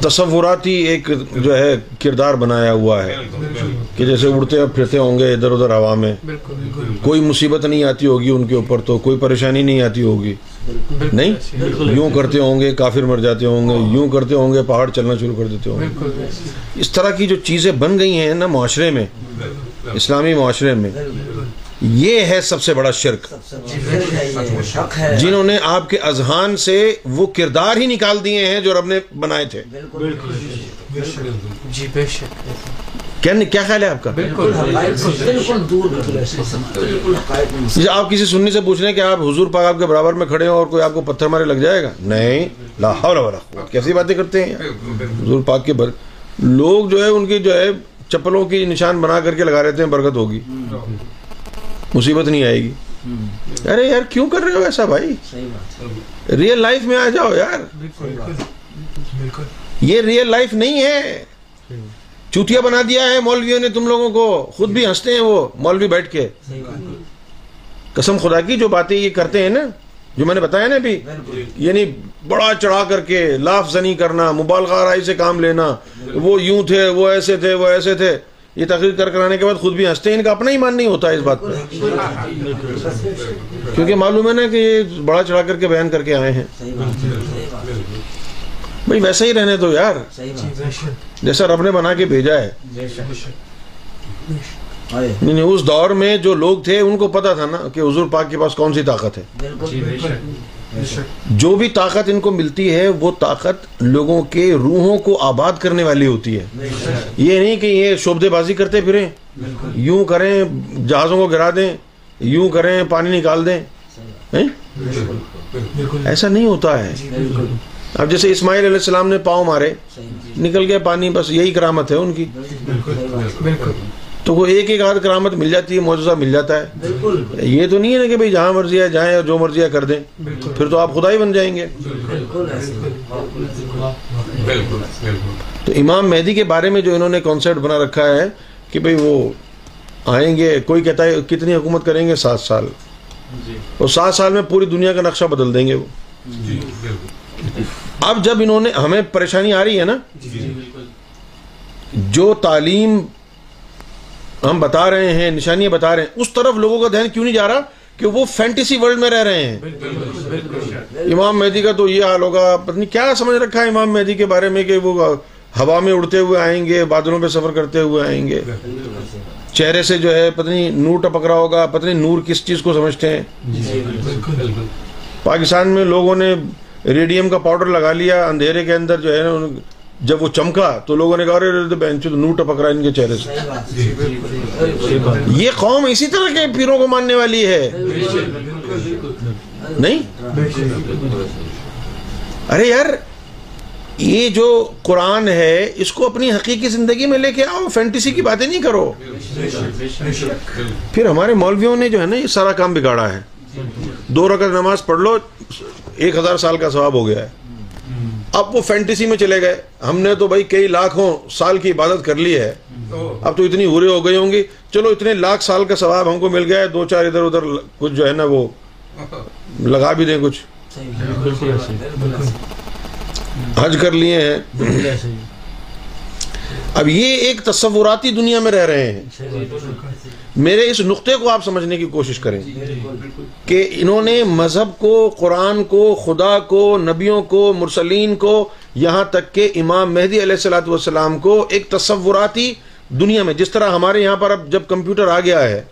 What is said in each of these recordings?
تصوراتی ایک جو ہے کردار بنایا ہوا ہے کہ جیسے اڑتے اور پھرتے ہوں گے ادھر ادھر ہوا میں۔ کوئی مصیبت نہیں آتی ہوگی ان کے اوپر تو کوئی پریشانی نہیں آتی ہوگی۔ نہیں؟ یوں کرتے ہوں گے، کافر مر جاتے ہوں گے، یوں کرتے ہوں گے، پہاڑ چلنا شروع کر دیتے ہوں گے۔ اس طرح کی جو چیزیں بن گئی ہیں نا معاشرے میں، اسلامی معاشرے میں یہ ہے سب سے بڑا شرک۔ ہے۔ جنہوں نے آپ کے اذہان سے وہ کردار ہی نکال دیے ہیں جو رب نے بنائے تھے۔ بالکل۔ جی بے شک۔ کیا کیا خیال ہے آپ کا؟ بالکل۔ آپ کسی سنی سے پوچھ رہے ہیں کہ آپ حضور پاک آپ کے برابر میں کھڑے ہو اور کوئی آپ کو پتھر مارے لگ جائے گا؟ نہیں۔ لا حول ولا قوت۔ کیسی باتیں کرتے ہیں؟ حضور پاک کے بر لوگ جو ہے ان کی جو ہے چپلوں کی نشان بنا کر کے لگا رہتے ہیں برکت ہوگی۔ مصیبت نہیں آئے گی۔ ارے یار کیوں کر رہے ہو ایسا بھائی؟ ریئل لائف میں آ جاؤ یار۔ یہ ریئل لائف نہیں ہے۔ چوتیا بنا دیا ہے مولویوں نے تم لوگوں کو۔ خود بھی ہنستے ہیں وہ مولوی بیٹھ کے۔ قسم خدا کی جو باتیں یہ کرتے ہیں نا جو میں نے بتایا نا ابھی یعنی بڑا چڑھا کر کے لاف زنی کرنا مبالغہ آرائی سے کام لینا وہ یوں تھے وہ ایسے تھے وہ ایسے تھے۔ یہ تقریر کر کرانے کے بعد خود بھی ہنستے ہیں۔ ان کا اپنا ایمان نہیں ہوتا اس بات پہ کیونکہ معلوم ہے نا کہ یہ بڑا چڑھا کر کے بیان کر کے آئے ہیں۔ بھائی ویسا ہی رہنے دو یار۔ جیسا رب نے بنا کے بھیجا ہے۔ یعنی اس دور میں جو لوگ تھے، ان کو پتا تھا نا کہ حضور پاک کے پاس کون سی طاقت ہے۔ جی، جو بھی طاقت ان کو ملتی ہے، وہ طاقت لوگوں کے روحوں کو آباد کرنے والی ہوتی ہے۔ یہ نہیں کہ یہ شوبدے بازی کرتے پھریں، یوں کریں، جہازوں کو گرا دیں، یوں کریں، پانی نکال دیں۔ ایسا نہیں ہوتا ہے۔ اب جیسے اسماعیل علیہ السلام نے پاؤں مارے، نکل گیا پانی، بس یہی کرامت ہے ان کی۔ تو وہ ایک ایک آدھ کرامت مل جاتی ہے معجزہ مل جاتا ہے۔ بالکل یہ تو نہیں ہے نا کہ بھائی جہاں مرضی ہے جائیں اور جو مرضی ہے کر دیں۔ پھر تو آپ خدا ہی بن جائیں گے۔ بالکل ایسے۔ تو امام مہدی کے بارے میں جو انہوں نے کانسیپٹ بنا رکھا ہے کہ بھئی وہ آئیں گے کوئی کہتا ہے کتنی حکومت کریں گے؟ سات سال۔ اور سات سال میں پوری دنیا کا نقشہ بدل دیں گے وہ۔ اب جب انہوں نے ہمیں پریشانی آ رہی ہے نا؟ جو تعلیم ہم بتا رہے ہیں، نشانیاں بتا رہے ہیں۔ اس طرف لوگوں کا دھیان کیوں نہیں جا رہا کہ وہ فینٹیسی ورلڈ میں رہ رہے ہیں؟ امام مہدی کا تو یہ حال ہوگا۔ پتہ نہیں کیا سمجھ رکھا ہے امام مہدی کے بارے میں کہ وہ ہوا میں اڑتے ہوئے آئیں گے، بادلوں پہ سفر کرتے ہوئے آئیں گے۔ چہرے سے جو ہے، پتہ نہیں نور ٹپک رہا ہوگا، پتہ نہیں نور کس چیز کو سمجھتے ہیں۔ پاکستان میں لوگوں نے ریڈیم کا پاؤڈر لگا لیا، اندھیرے کے اندر جو ہے نا جب وہ چمکا تو لوگوں نے کہا ارے بہن چود نور ٹپک رہا ان کے چہرے سے۔ یہ قوم اسی طرح کے پیروں کو ماننے والی ہے۔ نہیں؟ ارے یار، یہ جو قرآن ہے، اس کو اپنی حقیقی زندگی میں لے کے آؤ، فینٹیسی کی باتیں نہیں کرو۔ پھر ہمارے مولویوں نے جو ہے نا، یہ سارا کام بگاڑا ہے۔ دو رکعت نماز پڑھ لو، ایک ہزار سال کا ثواب ہو گیا ہے۔ اب وہ فینٹیسی میں چلے گئے۔ ہم نے تو بھائی کئی لاکھوں سال کی عبادت کر لی ہے۔ اب تو اتنی ہورے ہو گئی ہوں گی۔ چلو اتنے لاکھ سال کا ثواب ہم کو مل گیا ہے۔ دو چار ادھر ادھر کچھ جو ہے نا وہ لگا بھی دیں کچھ۔ بالکل حج کر لیے ہیں۔ اب یہ ایک تصوراتی دنیا میں رہ رہے ہیں۔ میرے اس نقطے کو آپ سمجھنے کی کوشش کریں کہ انہوں نے مذہب کو قرآن کو خدا کو نبیوں کو مرسلین کو یہاں تک کہ امام مہدی علیہ السلاۃ والسلام کو ایک تصوراتی دنیا میں جس طرح ہمارے یہاں پر اب جب کمپیوٹر آ گیا ہے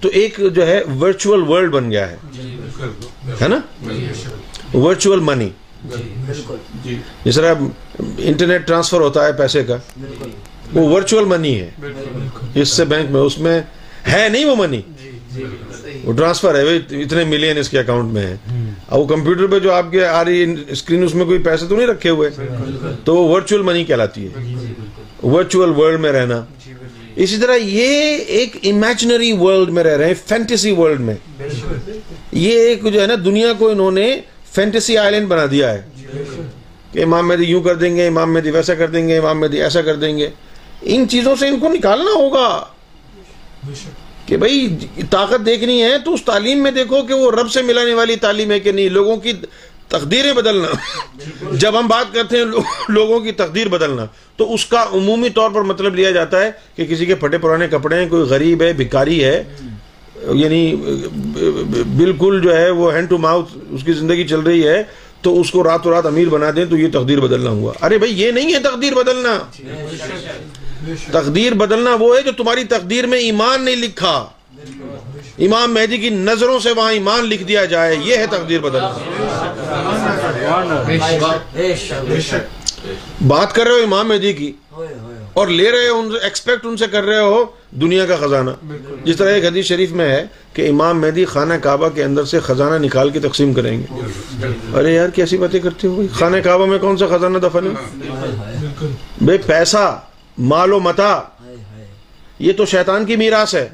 تو ایک جو ہے ورچوئل ورلڈ بن گیا ہے۔ ہے نا؟ Virtual money. جس طرح انٹرنیٹ ٹرانسفر ہوتا ہے پیسے کا وہ ورچوئل منی ہے۔ اس سے بینک میں اس میں ہے نہیں وہ منی وہ ٹرانسفر ہے اتنے ملین اس کے اکاؤنٹ میں ہے اب وہ کمپیوٹر پہ جو آپ کے آ رہی اسکرین اس میں کوئی پیسے تو نہیں رکھے ہوئے؟ تو وہ ورچوئل منی کہلاتی ہے۔ ورچوئل ورلڈ میں رہنا۔ اسی طرح یہ ایک امیجنری ورلڈ میں رہ رہے ہیں فینٹیسی ورلڈ میں۔ یہ ایک جو ہے نا دنیا کو انہوں نے فینٹیسی آئلینڈ بنا دیا ہے۔ کہ امام مہدی یوں کر دیں گے امام مہدی ویسا کر دیں گے امام مہدی ایسا کر دیں گے۔ ان چیزوں سے ان کو نکالنا ہوگا۔ کہ بھائی طاقت دیکھنی ہے تو اس تعلیم میں دیکھو کہ وہ رب سے ملانے والی تعلیم ہے کہ نہیں لوگوں کی تقدیریں بدلنا۔ جب ہم بات کرتے ہیں لو- لوگوں کی تقدیر بدلنا تو اس کا عمومی طور پر مطلب لیا جاتا ہے کہ کسی کے پھٹے پرانے کپڑے ہیں کوئی غریب ہے بھکاری ہے یعنی بالکل جو ہے وہ ہینڈ ٹو ماؤتھ اس کی زندگی چل رہی ہے تو اس کو راتوں رات امیر بنا دیں تو یہ تقدیر بدلنا ہوا۔ ارے بھائی یہ نہیں ہے تقدیر بدلنا۔ تقدیر بدلنا وہ ہے جو تمہاری تقدیر میں ایمان نہیں لکھا۔ امام مہدی کی نظروں سے وہاں ایمان لکھ دیا جائے، یہ ہے تقدیر بدلنا۔ بات کر رہے ہو امام مہدی کی اور لے رہے ہو ایکسپیکٹ ان سے کر رہے ہو دنیا کا خزانہ۔ جس طرح ایک حدیث شریف میں ہے کہ امام مہدی خانہ کعبہ کے اندر سے خزانہ نکال کے تقسیم کریں گے۔ ارے یار، کیسی باتیں کرتے ہو خانہ کعبہ میں کون سا خزانہ دفن ہے؟ بے پیسہ۔ مال و متا۔ یہ تو شیطان کی میراث ہے۔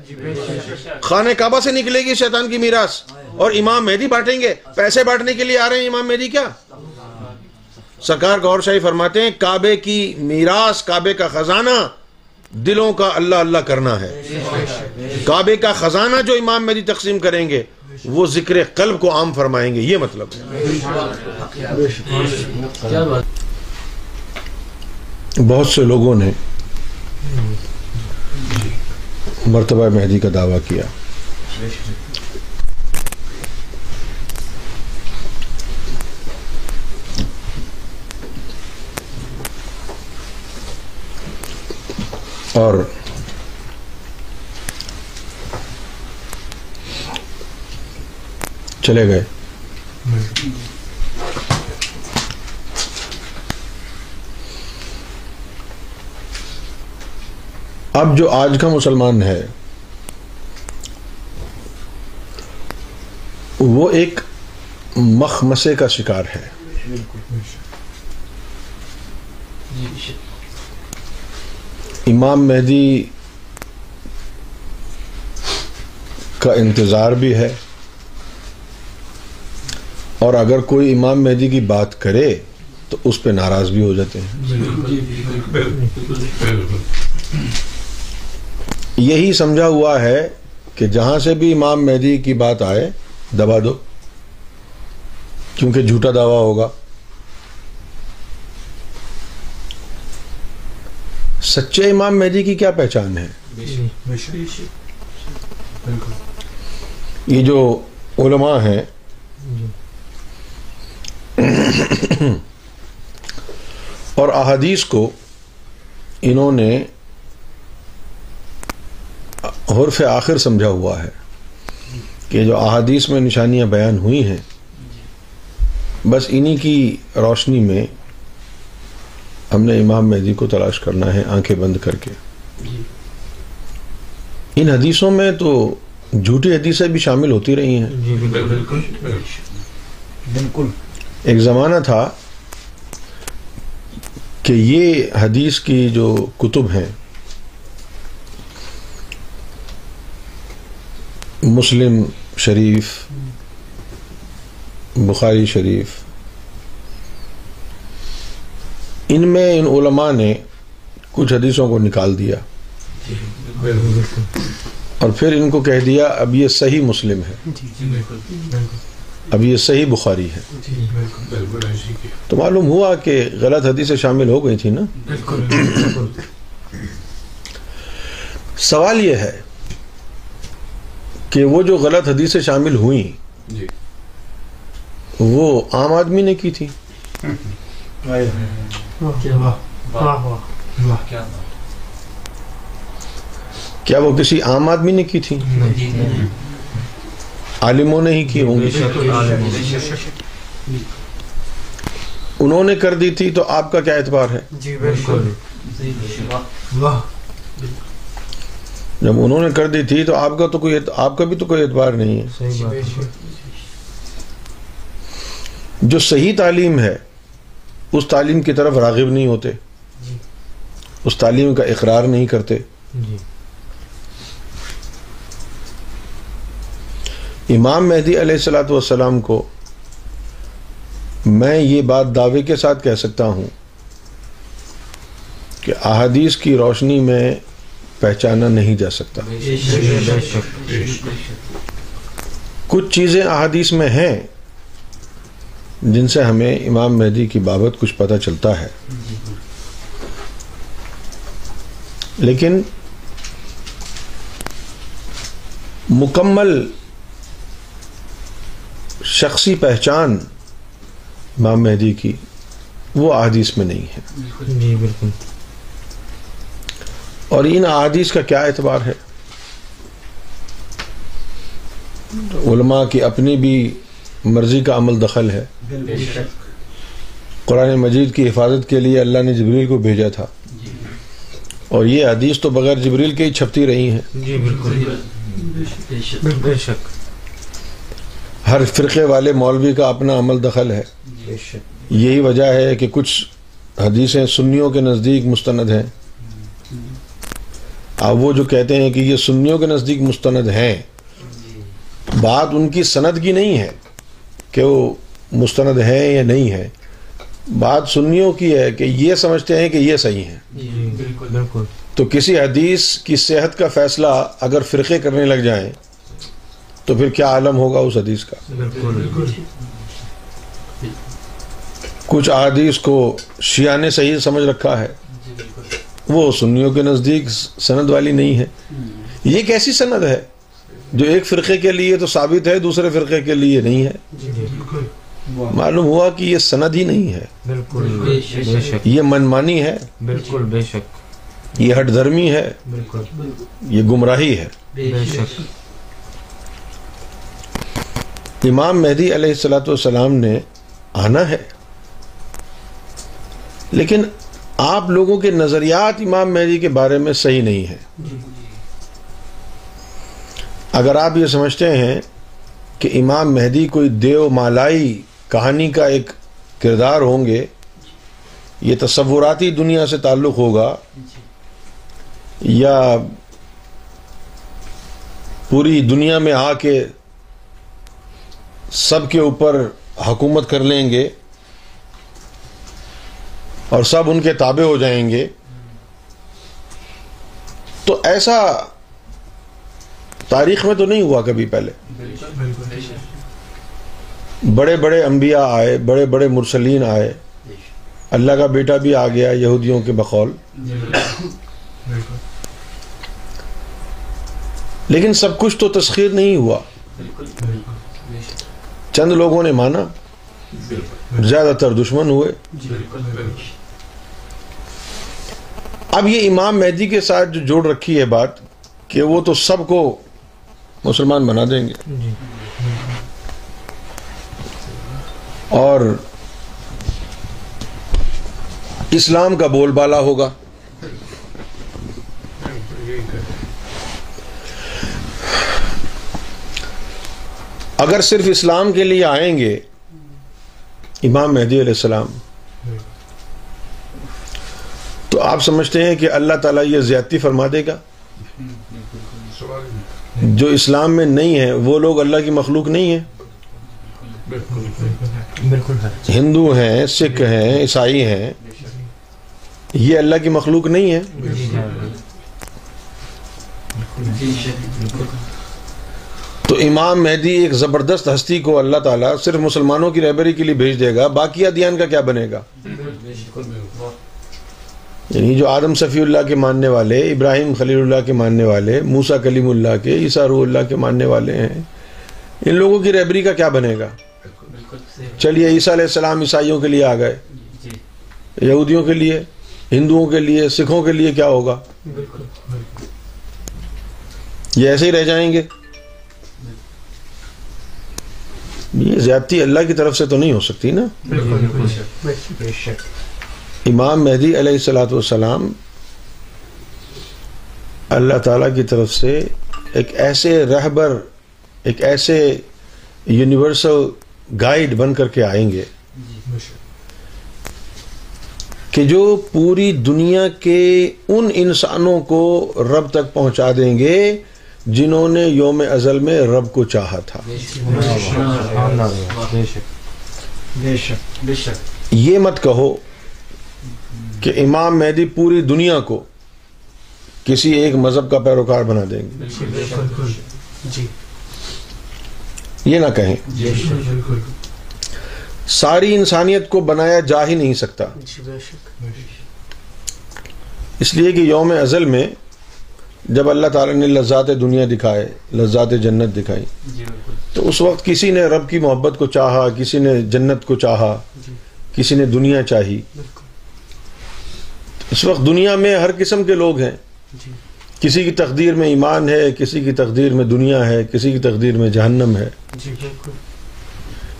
خانہ کعبہ سے نکلے گی شیطان کی میراث۔ اور امام مہدی بانٹیں گے۔ پیسے بانٹنے کے لیے آ رہے ہیں امام مہدی کیا؟ سرکار گور شاہی فرماتے ہیں کعبے کی میراث کعبے کا خزانہ دلوں کا اللہ اللہ کرنا ہے۔ کعبے کا خزانہ جو امام مہدی تقسیم کریں گے وہ ذکر قلب کو عام فرمائیں گے۔ یہ مطلب ہے۔ بہت سے لوگوں نے مرتبہ مہدی کا دعویٰ کیا۔ اور چلے گئے۔ اب جو آج کا مسلمان ہے، وہ ایک مخمسے کا شکار ہے۔ امام مہدی کا انتظار بھی ہے۔ اور اگر کوئی امام مہدی کی بات کرے، تو اس پہ ناراض بھی ہو جاتے ہیں۔ یہی سمجھا ہوا ہے کہ جہاں سے بھی امام مہدی کی بات آئے، دبا دو، کیونکہ جھوٹا دعویٰ ہوگا۔ سچے امام مہدی کی کیا پہچان ہے؟ یہ جو علماء ہیں، اور احادیث کو انہوں نے حرف آخر سمجھا ہوا ہے کہ جو احادیث میں نشانیاں بیان ہوئی ہیں بس انہی کی روشنی میں ہم نے امام مہدی کو تلاش کرنا ہے آنکھیں بند کر کے۔ ان حدیثوں میں تو جھوٹی حدیثیں بھی شامل ہوتی رہی ہیں۔ بالکل۔ ایک زمانہ تھا کہ یہ حدیث کی جو کتب ہیں مسلم شریف بخاری شریف۔ ان میں ان علماء نے کچھ حدیثوں کو نکال دیا۔ اور پھر ان کو کہہ دیا اب یہ صحیح مسلم ہے۔ اب یہ صحیح بخاری ہے۔ تو معلوم ہوا کہ غلط حدیثیں شامل ہو گئی تھی نا؟ سوال یہ ہے کہ وہ جو غلط حدیثیں شامل ہوئیں وہ عام آدمی نے کی تھی۔ کیا وہ کسی عام آدمی نے کی تھی؟ عالموں نے ہی کی ہوں گی۔ انہوں نے کر دی تھی تو آپ کا کیا اعتبار ہے؟ جی بالکل۔ جب انہوں نے کر دی تھی تو آپ کا تو کوئی آپ کا بھی تو کوئی اعتبار نہیں ہے۔ جو صحیح تعلیم ہے اس تعلیم کی طرف راغب نہیں ہوتے۔ اس تعلیم کا اقرار نہیں کرتے۔ جی۔ امام مہدی علیہ السلاۃ والسلام کو میں یہ بات دعوے کے ساتھ کہہ سکتا ہوں کہ احادیث کی روشنی میں پہچانا نہیں جا سکتا۔ کچھ چیزیں احادیث میں ہیں جن سے ہمیں امام مہدی کی بابت کچھ پتہ چلتا ہے۔ لیکن مکمل شخصی پہچان امام مہدی کی وہ احادیث میں نہیں ہے۔ جی بالکل۔ اور ان احادیث کا کیا اعتبار ہے؟ علماء کی اپنی بھی مرضی کا عمل دخل ہے۔ قرآن مجید کی حفاظت کے لیے اللہ نے جبریل کو بھیجا تھا۔ اور یہ حدیث تو بغیر جبریل کے ہی چھپتی رہی ہیں۔ جی بالکل۔ بے شک۔ ہر فرقے والے مولوی کا اپنا عمل دخل ہے۔ یہی وجہ ہے کہ کچھ حدیثیں سنیوں کے نزدیک مستند ہیں۔ اب وہ جو کہتے ہیں کہ یہ سنیوں کے نزدیک مستند ہیں بات ان کی سند کی نہیں ہے کہ وہ مستند ہیں یا نہیں ہے بات سنیوں کی ہے کہ یہ سمجھتے ہیں کہ یہ صحیح ہیں۔ جی بالکل بالکل۔ تو کسی حدیث کی صحت کا فیصلہ اگر فرقے کرنے لگ جائیں تو پھر کیا عالم ہوگا اس حدیث کا؟ کچھ احادیث کو شیعہ نے صحیح سمجھ رکھا ہے۔ وہ سنیوں کے نزدیک سند والی نہیں ہے۔ یہ کیسی سند ہے جو ایک فرقے کے لیے تو ثابت ہے دوسرے فرقے کے لیے نہیں ہے۔ جی معلوم ہوا کہ یہ سند ہی نہیں ہے۔ بالکل۔ بے شک۔ یہ منمانی ہے۔ بالکل۔ بے شک۔ یہ ہٹ دھرمی ہے۔ بالکل۔ یہ گمراہی ہے۔ بے شک۔ امام مہدی علیہ السلاۃ والسلام نے آنا ہے لیکن آپ لوگوں کے نظریات امام مہدی کے بارے میں صحیح نہیں ہیں۔ اگر آپ یہ سمجھتے ہیں کہ امام مہدی کوئی دیو مالائی کہانی کا ایک کردار ہوں گے، یہ تصوراتی دنیا سے تعلق ہوگا یا پوری دنیا میں آ کے سب کے اوپر حکومت کر لیں گے اور سب ان کے تابع ہو جائیں گے۔ تو ایسا تاریخ میں تو نہیں ہوا کبھی پہلے۔ بڑے بڑے انبیاء آئے، بڑے بڑے مرسلین آئے۔ اللہ کا بیٹا بھی آ گیا یہودیوں کے بقول۔ لیکن سب کچھ تو تسخیر نہیں ہوا۔ چند لوگوں نے مانا۔ زیادہ تر دشمن ہوئے۔ اب یہ امام مہدی کے ساتھ جو جوڑ رکھی ہے بات کہ وہ تو سب کو مسلمان بنا دیں گے۔ جی۔ اور اسلام کا بول بالا ہوگا۔ اگر صرف اسلام کے لیے آئیں گے امام مہدی علیہ السلام تو آپ سمجھتے ہیں کہ اللہ تعالیٰ یہ زیادتی فرما دے گا؟ جو اسلام میں نہیں ہے، وہ لوگ اللہ کی مخلوق نہیں ہیں؟ بالکل ہے ہندو ہیں، سکھ ہیں، عیسائی ہیں، یہ اللہ کی مخلوق نہیں ہے تو امام مہدی ایک زبردست ہستی کو اللہ تعالیٰ صرف مسلمانوں کی رہبری کے لیے بھیج دے گا باقی ادیان کا کیا بنے گا؟ یعنی جو آدم صفی اللہ کے ماننے والے، ابراہیم خلیل اللہ کے ماننے والے موسا کلیم اللہ کے، عیسیٰ روح اللہ کے ماننے والے ہیں، ان لوگوں کی رہبری کا کیا بنے گا؟ چلیے، عیسیٰ علیہ السلام عیسائیوں کے لیے آ گئے۔ یہودیوں کے لیے، ہندوؤں کے لیے، سکھوں کے لیے کیا ہوگا؟ یہ ایسے ہی رہ جائیں گے۔ یہ زیادتی اللہ کی طرف سے تو نہیں ہو سکتی نا؟ بے شک۔ امام مہدی علیہ السلاۃ والسلام اللہ تعالیٰ کی طرف سے ایک ایسے رہبر ایک ایسے یونیورسل گائیڈ بن کر کے آئیں گے کہ جو پوری دنیا کے ان انسانوں کو رب تک پہنچا دیں گے جنہوں نے یوم ازل میں رب کو چاہا تھا۔ بے شک۔ یہ مت کہو کہ امام مہدی پوری دنیا کو کسی ایک مذہب کا پیروکار بنا دیں گے۔ جی۔ یہ نہ کہیں۔ ساری انسانیت کو بنایا جا ہی نہیں سکتا۔ جی اس لیے کہ یوم ازل میں جب اللہ تعالیٰ نے لذات دنیا دکھائے لذات جنت دکھائی جی تو اس وقت کسی نے رب کی محبت کو چاہا کسی نے جنت کو چاہا جی۔ کسی نے دنیا چاہی۔ اس وقت دنیا میں ہر قسم کے لوگ ہیں۔ جی۔ کسی کی تقدیر میں ایمان ہے کسی کی تقدیر میں دنیا ہے کسی کی تقدیر میں جہنم ہے۔ جی بالکل۔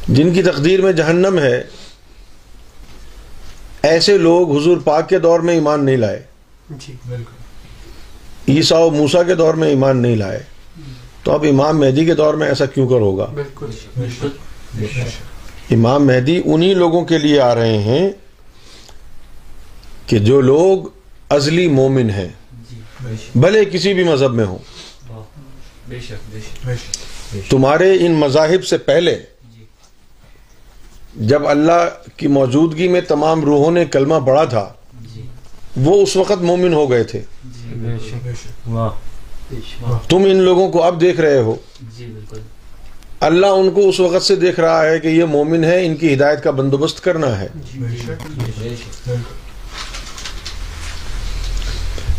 جن کی تقدیر میں جہنم ہے ایسے لوگ حضور پاک کے دور میں ایمان نہیں لائے۔ جی۔ بالکل۔ عیسیٰ و موسیٰ کے دور میں ایمان نہیں لائے۔ تو اب امام مہدی کے دور میں ایسا کیوں کر ہوگا؟ بالکل۔ امام مہدی انہی لوگوں کے لیے آ رہے ہیں کہ جو لوگ ازلی مومن ہیں جی بھلے کسی بھی مذہب میں ہوں۔ واہ بے شک بے شک۔ تمہارے ان مذاہب سے پہلے جی۔ جب اللہ کی موجودگی میں تمام روحوں نے کلمہ پڑھا تھا جی۔ وہ اس وقت مومن ہو گئے تھے۔ جی بے شک۔ واہ۔ تم ان لوگوں کو اب دیکھ رہے ہو۔ جی بالکل۔ اللہ ان کو اس وقت سے دیکھ رہا ہے کہ یہ مومن ہے ان کی ہدایت کا بندوبست کرنا ہے۔ بے شک۔ بے شک۔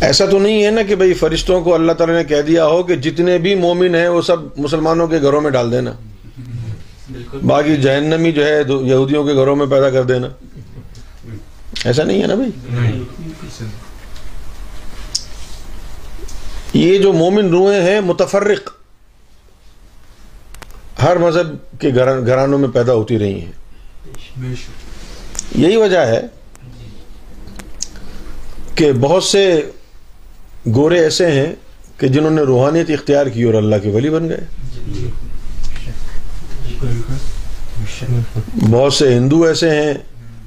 ایسا تو نہیں ہے نا کہ بھئی فرشتوں کو اللہ تعالیٰ نے کہہ دیا ہو کہ جتنے بھی مومن ہیں وہ سب مسلمانوں کے گھروں میں ڈال دینا۔ باقی جہنمی جو ہے یہودیوں کے گھروں میں پیدا کر دینا۔ ایسا نہیں ہے نا بھائی یہ جو مومن روحیں ہیں متفرق ہر مذہب کے گھران- گھرانوں میں پیدا ہوتی رہی ہیں۔ یہی وجہ ہے کہ بہت سے گورے ایسے ہیں کہ جنہوں نے روحانیت اختیار کی اور اللہ کے ولی بن گئے۔ بہت سے ہندو ایسے ہیں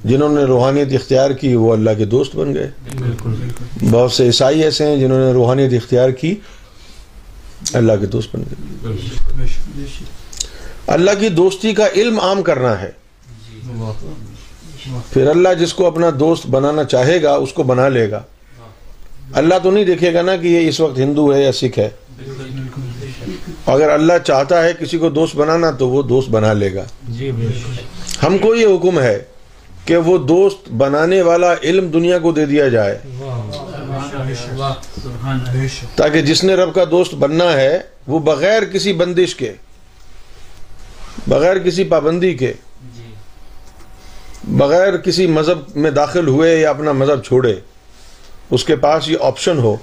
جنہوں نے روحانیت اختیار کی، وہ اللہ کے دوست بن گئے۔ بہت سے عیسائی ایسے ہیں جنہوں نے روحانیت اختیار کی، اللہ کے دوست بن گئے۔ اللہ کی دوستی کا علم عام کرنا ہے۔ پھر اللہ جس کو اپنا دوست بنانا چاہے گا، اس کو بنا لے گا۔ اللہ تو نہیں دیکھے گا نا کہ یہ اس وقت ہندو ہے یا سکھ ہے۔ اگر اللہ چاہتا ہے کسی کو دوست بنانا تو وہ دوست بنا لے گا۔ جی ہم کو یہ حکم ہے کہ وہ دوست بنانے والا علم دنیا کو دے دیا جائے۔ تاکہ جس نے رب کا دوست بننا ہے وہ بغیر کسی بندش کے بغیر کسی پابندی کے جی۔ بغیر کسی مذہب میں داخل ہوئے یا اپنا مذہب چھوڑے۔ اس کے پاس یہ آپشن ہو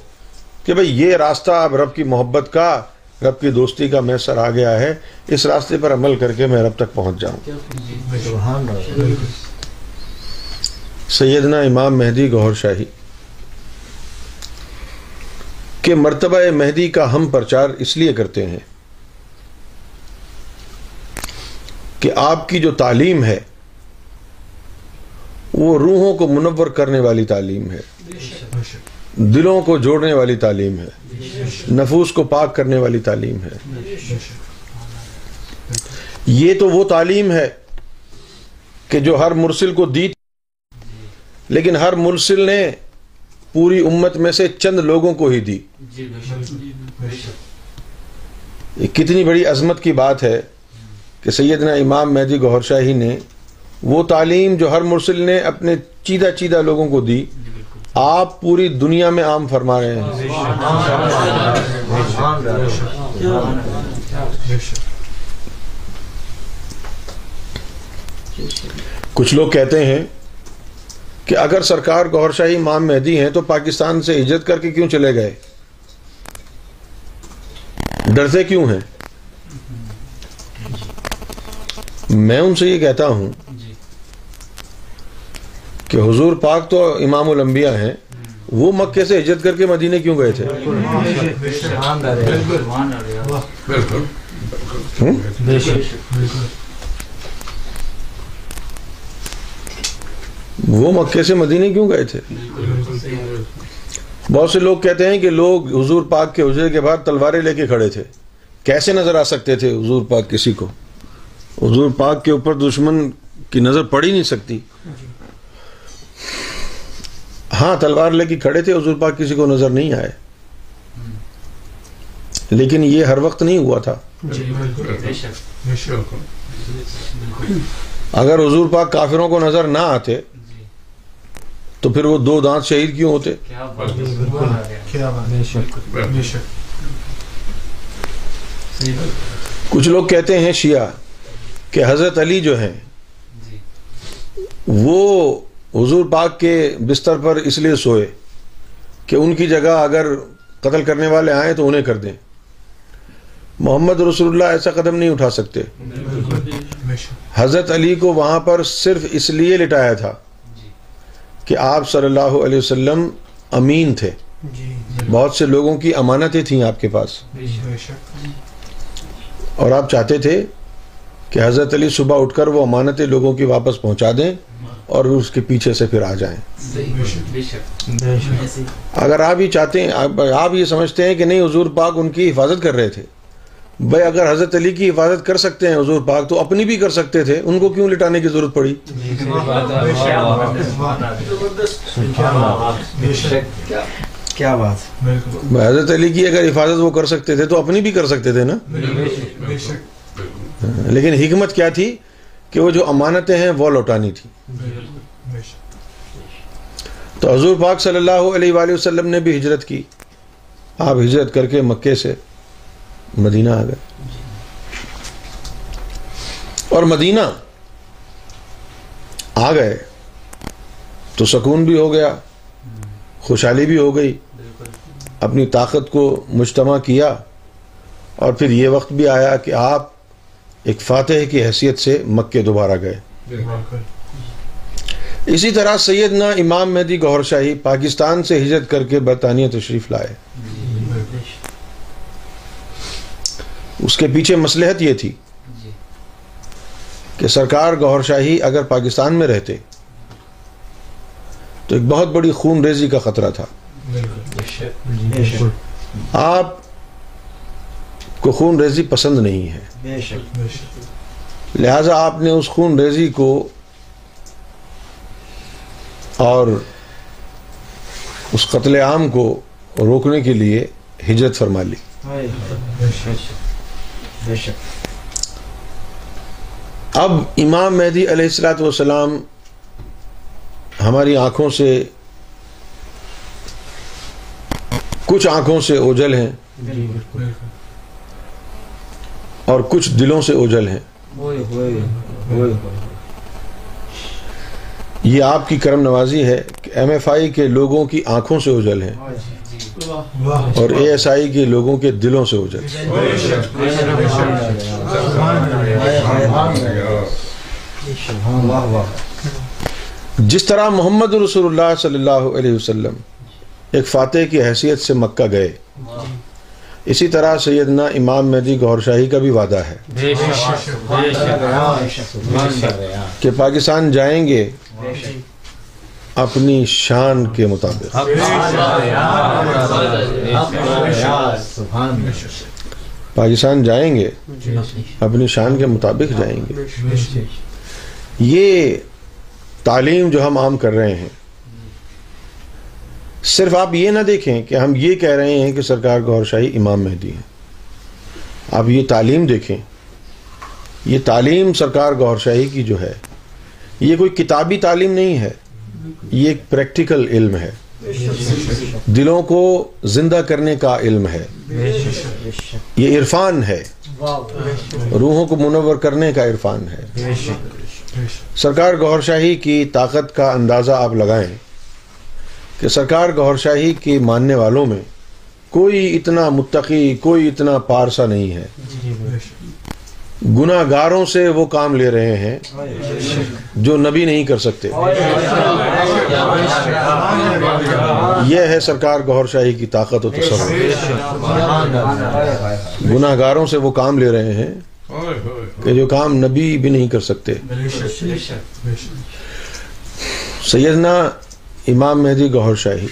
کہ بھئی یہ راستہ اب رب کی محبت کا، رب کی دوستی کا میسر آ گیا ہے، اس راستے پر عمل کر کے میں رب تک پہنچ جاؤں۔ سیدنا امام مہدی گہر شاہی کہ مرتبہ مہدی کا ہم پرچار اس لیے کرتے ہیں کہ آپ کی جو تعلیم ہے، وہ روحوں کو منور کرنے والی تعلیم ہے۔ دلوں کو جوڑنے والی تعلیم ہے، نفوس کو پاک کرنے والی تعلیم ہے۔ یہ تو وہ تعلیم ہے کہ جو ہر مرسل کو دی لیکن ہر مرسل نے پوری امت میں سے چند لوگوں کو ہی دی۔ یہ کتنی بڑی عظمت کی بات ہے کہ سیدنا امام مہدی گہر شاہی نے وہ تعلیم جو ہر مرسل نے اپنے چیدہ چیدہ لوگوں کو دی آپ پوری دنیا میں عام فرما رہے ہیں۔ کچھ لوگ کہتے ہیں کہ اگر سرکار گہر شاہی امام مہدی ہیں تو پاکستان سے ہجرت کر کے کیوں چلے گئے؟ ڈرتے کیوں ہیں؟ میں ان سے یہ کہتا ہوں کہ حضور پاک تو امام الانبیاء ہیں وہ مکے سے ہجرت کر کے مدینے کیوں گئے تھے؟ وہ مکے سے مدینے کیوں گئے تھے؟ بہت سے لوگ کہتے ہیں کہ لوگ حضور پاک کے حجرے کے باہر تلواریں لے کے کھڑے تھے۔ کیسے نظر آ سکتے تھے حضور پاک کسی کو؟ حضور پاک کے اوپر دشمن کی نظر پڑ ہی نہیں سکتی۔ ہاں تلوار لے کے کھڑے تھے حضور پاک کسی کو نظر نہیں آئے۔ لیکن یہ ہر وقت نہیں ہوا تھا۔ جی بالکل بے شک۔ بے شک۔ اگر حضور پاک کافروں کو نظر نہ آتے تو پھر وہ دو دانت شہید کیوں ہوتے؟ کیا بات بے شک۔ بے شک۔ کچھ لوگ کہتے ہیں شیعہ کہ حضرت علی جو ہیں وہ حضور پاک کے بستر پر اس لیے سوئے کہ ان کی جگہ اگر قتل کرنے والے آئیں تو انہیں کر دیں۔ محمد رسول اللہ ایسا قدم نہیں اٹھا سکتے۔ حضرت علی کو وہاں پر صرف اس لیے لٹایا تھا کہ آپ صلی اللہ علیہ وسلم امین تھے۔ بہت سے لوگوں کی امانتیں تھیں آپ کے پاس۔ اور آپ چاہتے تھے کہ حضرت علی صبح اٹھ کر وہ امانتیں لوگوں کی واپس پہنچا دیں۔ اور اس کے پیچھے سے پھر آ جائیں۔ بے شک اگر آپ یہ چاہتے ہیں آپ یہ سمجھتے ہیں کہ نہیں حضور پاک ان کی حفاظت کر رہے تھے۔ بھائی اگر حضرت علی کی حفاظت کر سکتے ہیں حضور پاک تو اپنی بھی کر سکتے تھے۔ ان کو کیوں لٹانے کی ضرورت پڑی؟ بے شک کیا بات؟ بالکل حضرت علی کی اگر حفاظت وہ کر سکتے تھے تو اپنی بھی کر سکتے تھے نا؟ بے شک۔ لیکن حکمت کیا تھی؟ کہ وہ جو امانتیں ہیں وہ لوٹانی تھی تو حضور پاک صلی اللہ علیہ وآلہ وسلم نے بھی ہجرت کی۔ آپ ہجرت کر کے مکے سے مدینہ آ گئے۔ اور مدینہ آ گئے تو سکون بھی ہو گیا، خوشحالی بھی ہو گئی۔ اپنی طاقت کو مجتمع کیا اور پھر یہ وقت بھی آیا کہ آپ ایک فاتح کی حیثیت سے مکے دوبارہ گئے۔ اسی طرح سیدنا امام مہدی گہر شاہی پاکستان سے ہجرت کر کے برطانیہ تشریف لائے۔ اس کے پیچھے مصلحت یہ تھی کہ سرکار گہر شاہی اگر پاکستان میں رہتے تو ایک بہت بڑی خون ریزی کا خطرہ تھا۔ بالکل آپ کو خون ریزی پسند نہیں ہے۔ لہذا آپ نے اس خون ریزی کو اور اس قتل عام کو روکنے کے لیے ہجرت فرما لی۔ اب امام مہدی علیہ السلاۃ والسلام ہماری آنکھوں سے کچھ آنکھوں سے اوجل ہیں۔ بالکل۔ اور کچھ دلوں سے اوجل ہیں۔ یہ آپ کی کرم نوازی ہے کہ ایم ایف آئی کے لوگوں کی آنکھوں سے اوجل ہیں۔ واہ اور اے ایس آئی کے لوگوں کے دلوں سے اوجل واہ جس طرح محمد رسول اللہ صلی اللہ علیہ وسلم ایک فاتح کی حیثیت سے مکہ گئے۔ اسی طرح سیدنا امام مہدی گور شاہی کا بھی وعدہ ہے کہ پاکستان جائیں گے اپنی شان کے مطابق۔ پاکستان جائیں گے اپنی شان کے مطابق جائیں گے۔ یہ تعلیم جو ہم عام کر رہے ہیں صرف آپ یہ نہ دیکھیں کہ ہم یہ کہہ رہے ہیں کہ سرکار گور شاہی امام مہدی ہیں۔ آپ یہ تعلیم دیکھیں۔ یہ تعلیم سرکار گور شاہی کی جو ہے، یہ کوئی کتابی تعلیم نہیں ہے، یہ ایک پریکٹیکل علم ہے۔ دلوں کو زندہ کرنے کا علم ہے۔ یہ عرفان ہے۔ روحوں کو منور کرنے کا عرفان ہے۔ سرکار گہر شاہی کی طاقت کا اندازہ آپ لگائیں۔ کہ سرکار گہر شاہی کے ماننے والوں میں کوئی اتنا متقی کوئی اتنا پارسا نہیں ہے۔ گناہ گاروں سے وہ کام لے رہے ہیں جو نبی نہیں کر سکتے۔ یہ ہے سرکار گہر شاہی کی طاقت و تصور۔ گناہ گاروں سے وہ کام لے رہے ہیں کہ جو کام نبی بھی نہیں کر سکتے۔ سیدنا امام مہدی گہر شاہی۔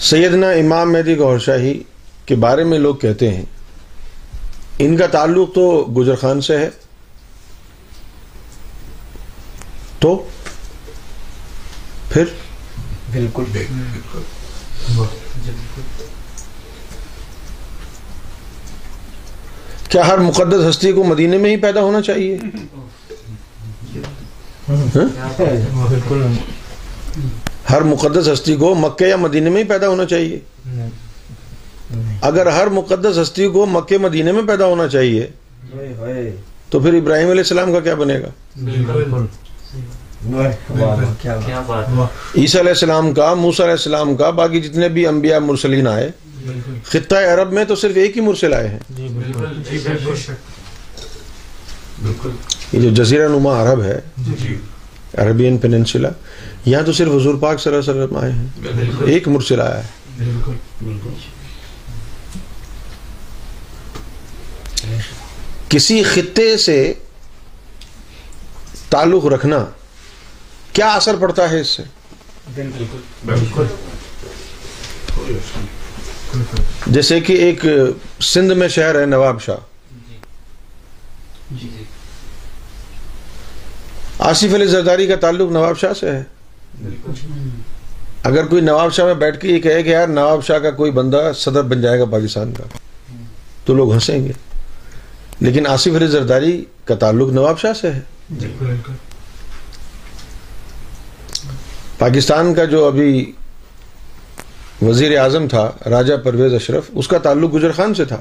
سیدنا امام مہدی گہر شاہی کے بارے میں لوگ کہتے ہیں ان کا تعلق تو گجر خان سے ہے۔ تو پھر؟ بالکل۔ کیا ہر مقدس ہستی کو مدینے میں ہی پیدا ہونا چاہیے؟ ہاں؟ ہر مقدس ہستی کو مکے یا مدینے میں ہی پیدا ہونا چاہیے۔ اگر ہر مقدس ہستی کو مکے مدینے میں پیدا ہونا چاہیے، تو پھر ابراہیم علیہ السلام کا کیا بنے گا بالکل کیا کیا بات عیسیٰ علیہ السلام کا موسیٰ علیہ السلام کا باقی جتنے بھی انبیاء مرسلین آئے خطہ عرب میں تو صرف ایک ہی مرسل آئے ہیں۔ جی بالکل۔ جی بالکل۔ بالکل۔ یہ جو جزیرہ نما عرب ہے جی عربین پیننسلا یہاں تو صرف حضور پاک صلی اللہ علیہ وسلم آئے ہیں۔ ایک مرسل آیا ہے۔ کسی خطے سے تعلق رکھنا کیا اثر پڑتا ہے اس سے؟ بالکل جیسے کہ ایک سندھ میں شہر ہے نواب شاہ۔ آصف علی زرداری کا تعلق نواب شاہ سے ہے؟ اگر کوئی نواب شاہ میں بیٹھ کے یہ کہے کہ یار نواب شاہ کا کوئی بندہ صدر بن جائے گا پاکستان کا، تو لوگ ہنسیں گے۔ لیکن آصف علی زرداری کا تعلق نواب شاہ سے ہے۔ بالکل پاکستان کا جو ابھی وزیر اعظم تھا، راجہ پرویز اشرف، اس کا تعلق گجر خان سے تھا۔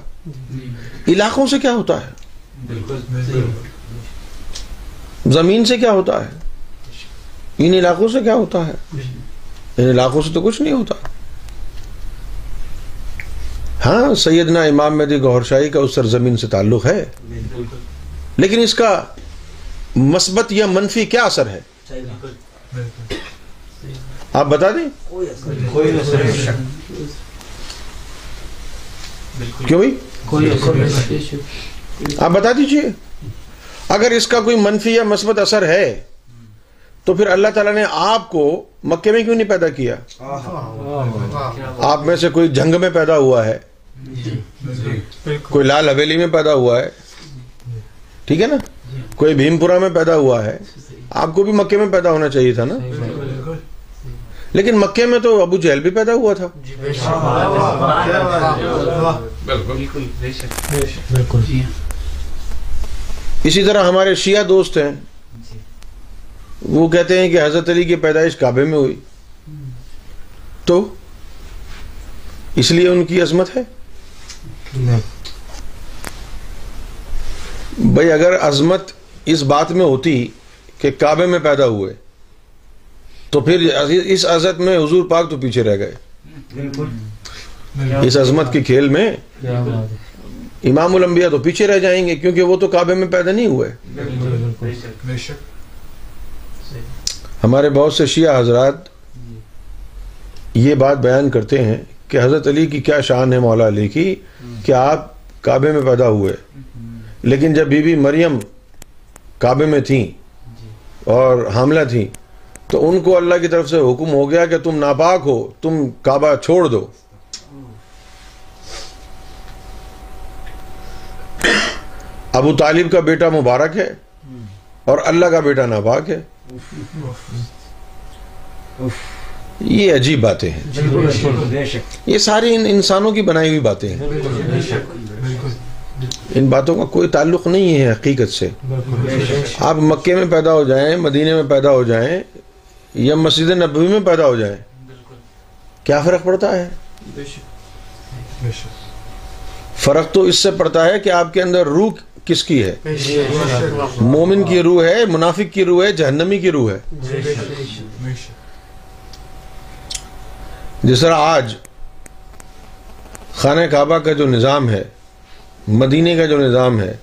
علاقوں سے کیا ہوتا ہے؟ زمین سے کیا ہوتا ہے؟ ان علاقوں سے کیا ہوتا ہے؟ ان علاقوں سے تو کچھ نہیں ہوتا۔ ہاں سیدنا امام مہدی گوھر شاہی کا اس سرزمین سے تعلق ہے۔ لیکن اس کا مثبت یا منفی کیا اثر ہے؟ بالکل آپ بتا دیں؟ کوئی کیوں آپ بتا دیجیے۔ اگر اس کا کوئی منفی یا مثبت اثر ہے تو پھر اللہ تعالیٰ نے آپ کو مکے میں کیوں نہیں پیدا کیا؟ آپ میں سے کوئی جنگ میں پیدا ہوا ہے؟ بالکل کوئی لال حویلی میں پیدا ہوا ہے؟ ٹھیک ہے نا؟ کوئی بھیمپورا میں پیدا ہوا ہے؟ آپ کو بھی مکے میں پیدا ہونا چاہیے تھا نا؟ لیکن مکے میں تو ابو جہل بھی پیدا ہوا تھا۔ بالکل۔ بے شک۔ بالکل۔ جی اسی طرح ہمارے شیعہ دوست ہیں۔ وہ کہتے ہیں کہ حضرت علی کی پیدائش کعبے میں ہوئی۔ تو اس لیے ان کی عظمت ہے؟ بھائی اگر عظمت اس بات میں ہوتی کہ کعبے میں پیدا ہوئے تو پھر اس عزت میں حضور پاک تو پیچھے رہ گئے۔ اس عظمت کے کھیل میں امام الانبیاء تو پیچھے رہ جائیں گے کیونکہ وہ تو کعبے میں پیدا نہیں ہوئے۔ ہمارے بہت سے شیعہ حضرات یہ بات بیان کرتے ہیں کہ حضرت علی کی کیا شان ہے مولا علی کی کہ آپ کعبے میں پیدا ہوئے۔ لیکن جب بی بی مریم کعبے میں تھیں اور حاملہ تھیں تو ان کو اللہ کی طرف سے حکم ہو گیا کہ تم ناپاک ہو، تم کعبہ چھوڑ دو۔ ابو طالب کا بیٹا مبارک ہے اور اللہ کا بیٹا ناپاک ہے۔ یہ عجیب باتیں ہیں۔ یہ ساری ان انسانوں کی بنائی ہوئی باتیں ہیں۔ ان باتوں کا کوئی تعلق نہیں ہے حقیقت سے۔ آپ مکے میں پیدا ہو جائیں، مدینے میں پیدا ہو جائیں یا مسجد نبوی میں پیدا ہو جائیں کیا فرق پڑتا ہے؟ بے شک۔ فرق تو اس سے پڑتا ہے کہ آپ کے اندر روح کس کی ہے؟ مومن کی روح ہے منافق کی روح ہے جہنمی کی روح ہے۔ بے شک۔ جس طرح آج خانہ کعبہ کا جو نظام ہے مدینے کا جو نظام ہے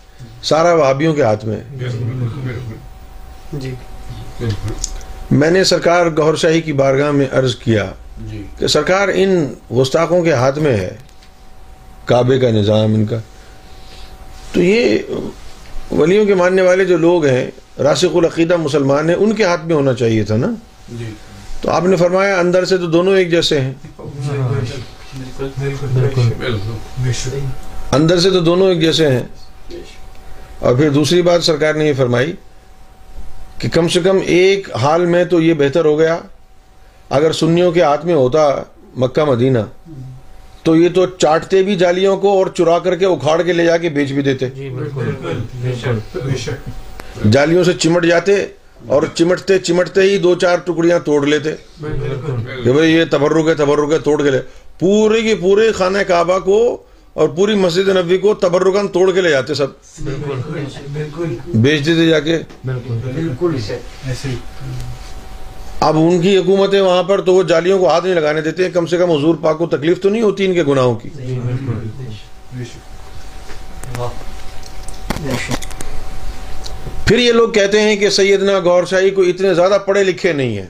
سارا وہابیوں کے ہاتھ میں ہے۔ جی۔ میں نے سرکار گور شاہی کی بارگاہ میں عرض کیا کہ سرکار ان گستاخوں کے ہاتھ میں ہے کعبے کا نظام ان کا۔ تو یہ ولیوں کے ماننے والے جو لوگ ہیں راسخ العقیدہ مسلمان ہیں ان کے ہاتھ میں ہونا چاہیے تھا نا؟ تو آپ نے فرمایا اندر سے تو دونوں ایک جیسے ہیں۔ اندر سے تو دونوں ایک جیسے ہیں۔ اور پھر دوسری بات سرکار نے یہ فرمائی کہ کم سے کم ایک حال میں تو یہ بہتر ہو گیا۔ اگر سنیوں کے ہاتھ میں ہوتا مکہ مدینہ تو یہ تو چاٹتے بھی جالیوں کو اور چرا کر کے اکھاڑ کے لے جا کے بیچ بھی دیتے۔ جی بالکل۔ بالکل۔ بے شک۔ جالیوں سے چمٹ جاتے اور چمٹتے چمٹتے ہی دو چار ٹکڑیاں توڑ لیتے۔ بالکل۔ کہ بھئی یہ تبرک ہے تبرک ہے توڑ کے لے۔ پورے کی پورے خانہ کعبہ کو اور پوری مسجد نبی کو تبرکن توڑ کے لے جاتے سب۔ بالکل۔ بیچ دیتے جا کے بالکل۔ بالکل۔ ایسے ہی۔ اب ان کی حکومتیں وہاں پر تو وہ جالیوں کو ہاتھ نہیں لگانے دیتے ہیں کم سے کم حضور پاک کو تکلیف تو نہیں ہوتی ان کے گناہوں کی؟ جی پھر یہ لوگ کہتے ہیں کہ سیدنا گور شاہی کو اتنے زیادہ پڑھے لکھے نہیں ہیں۔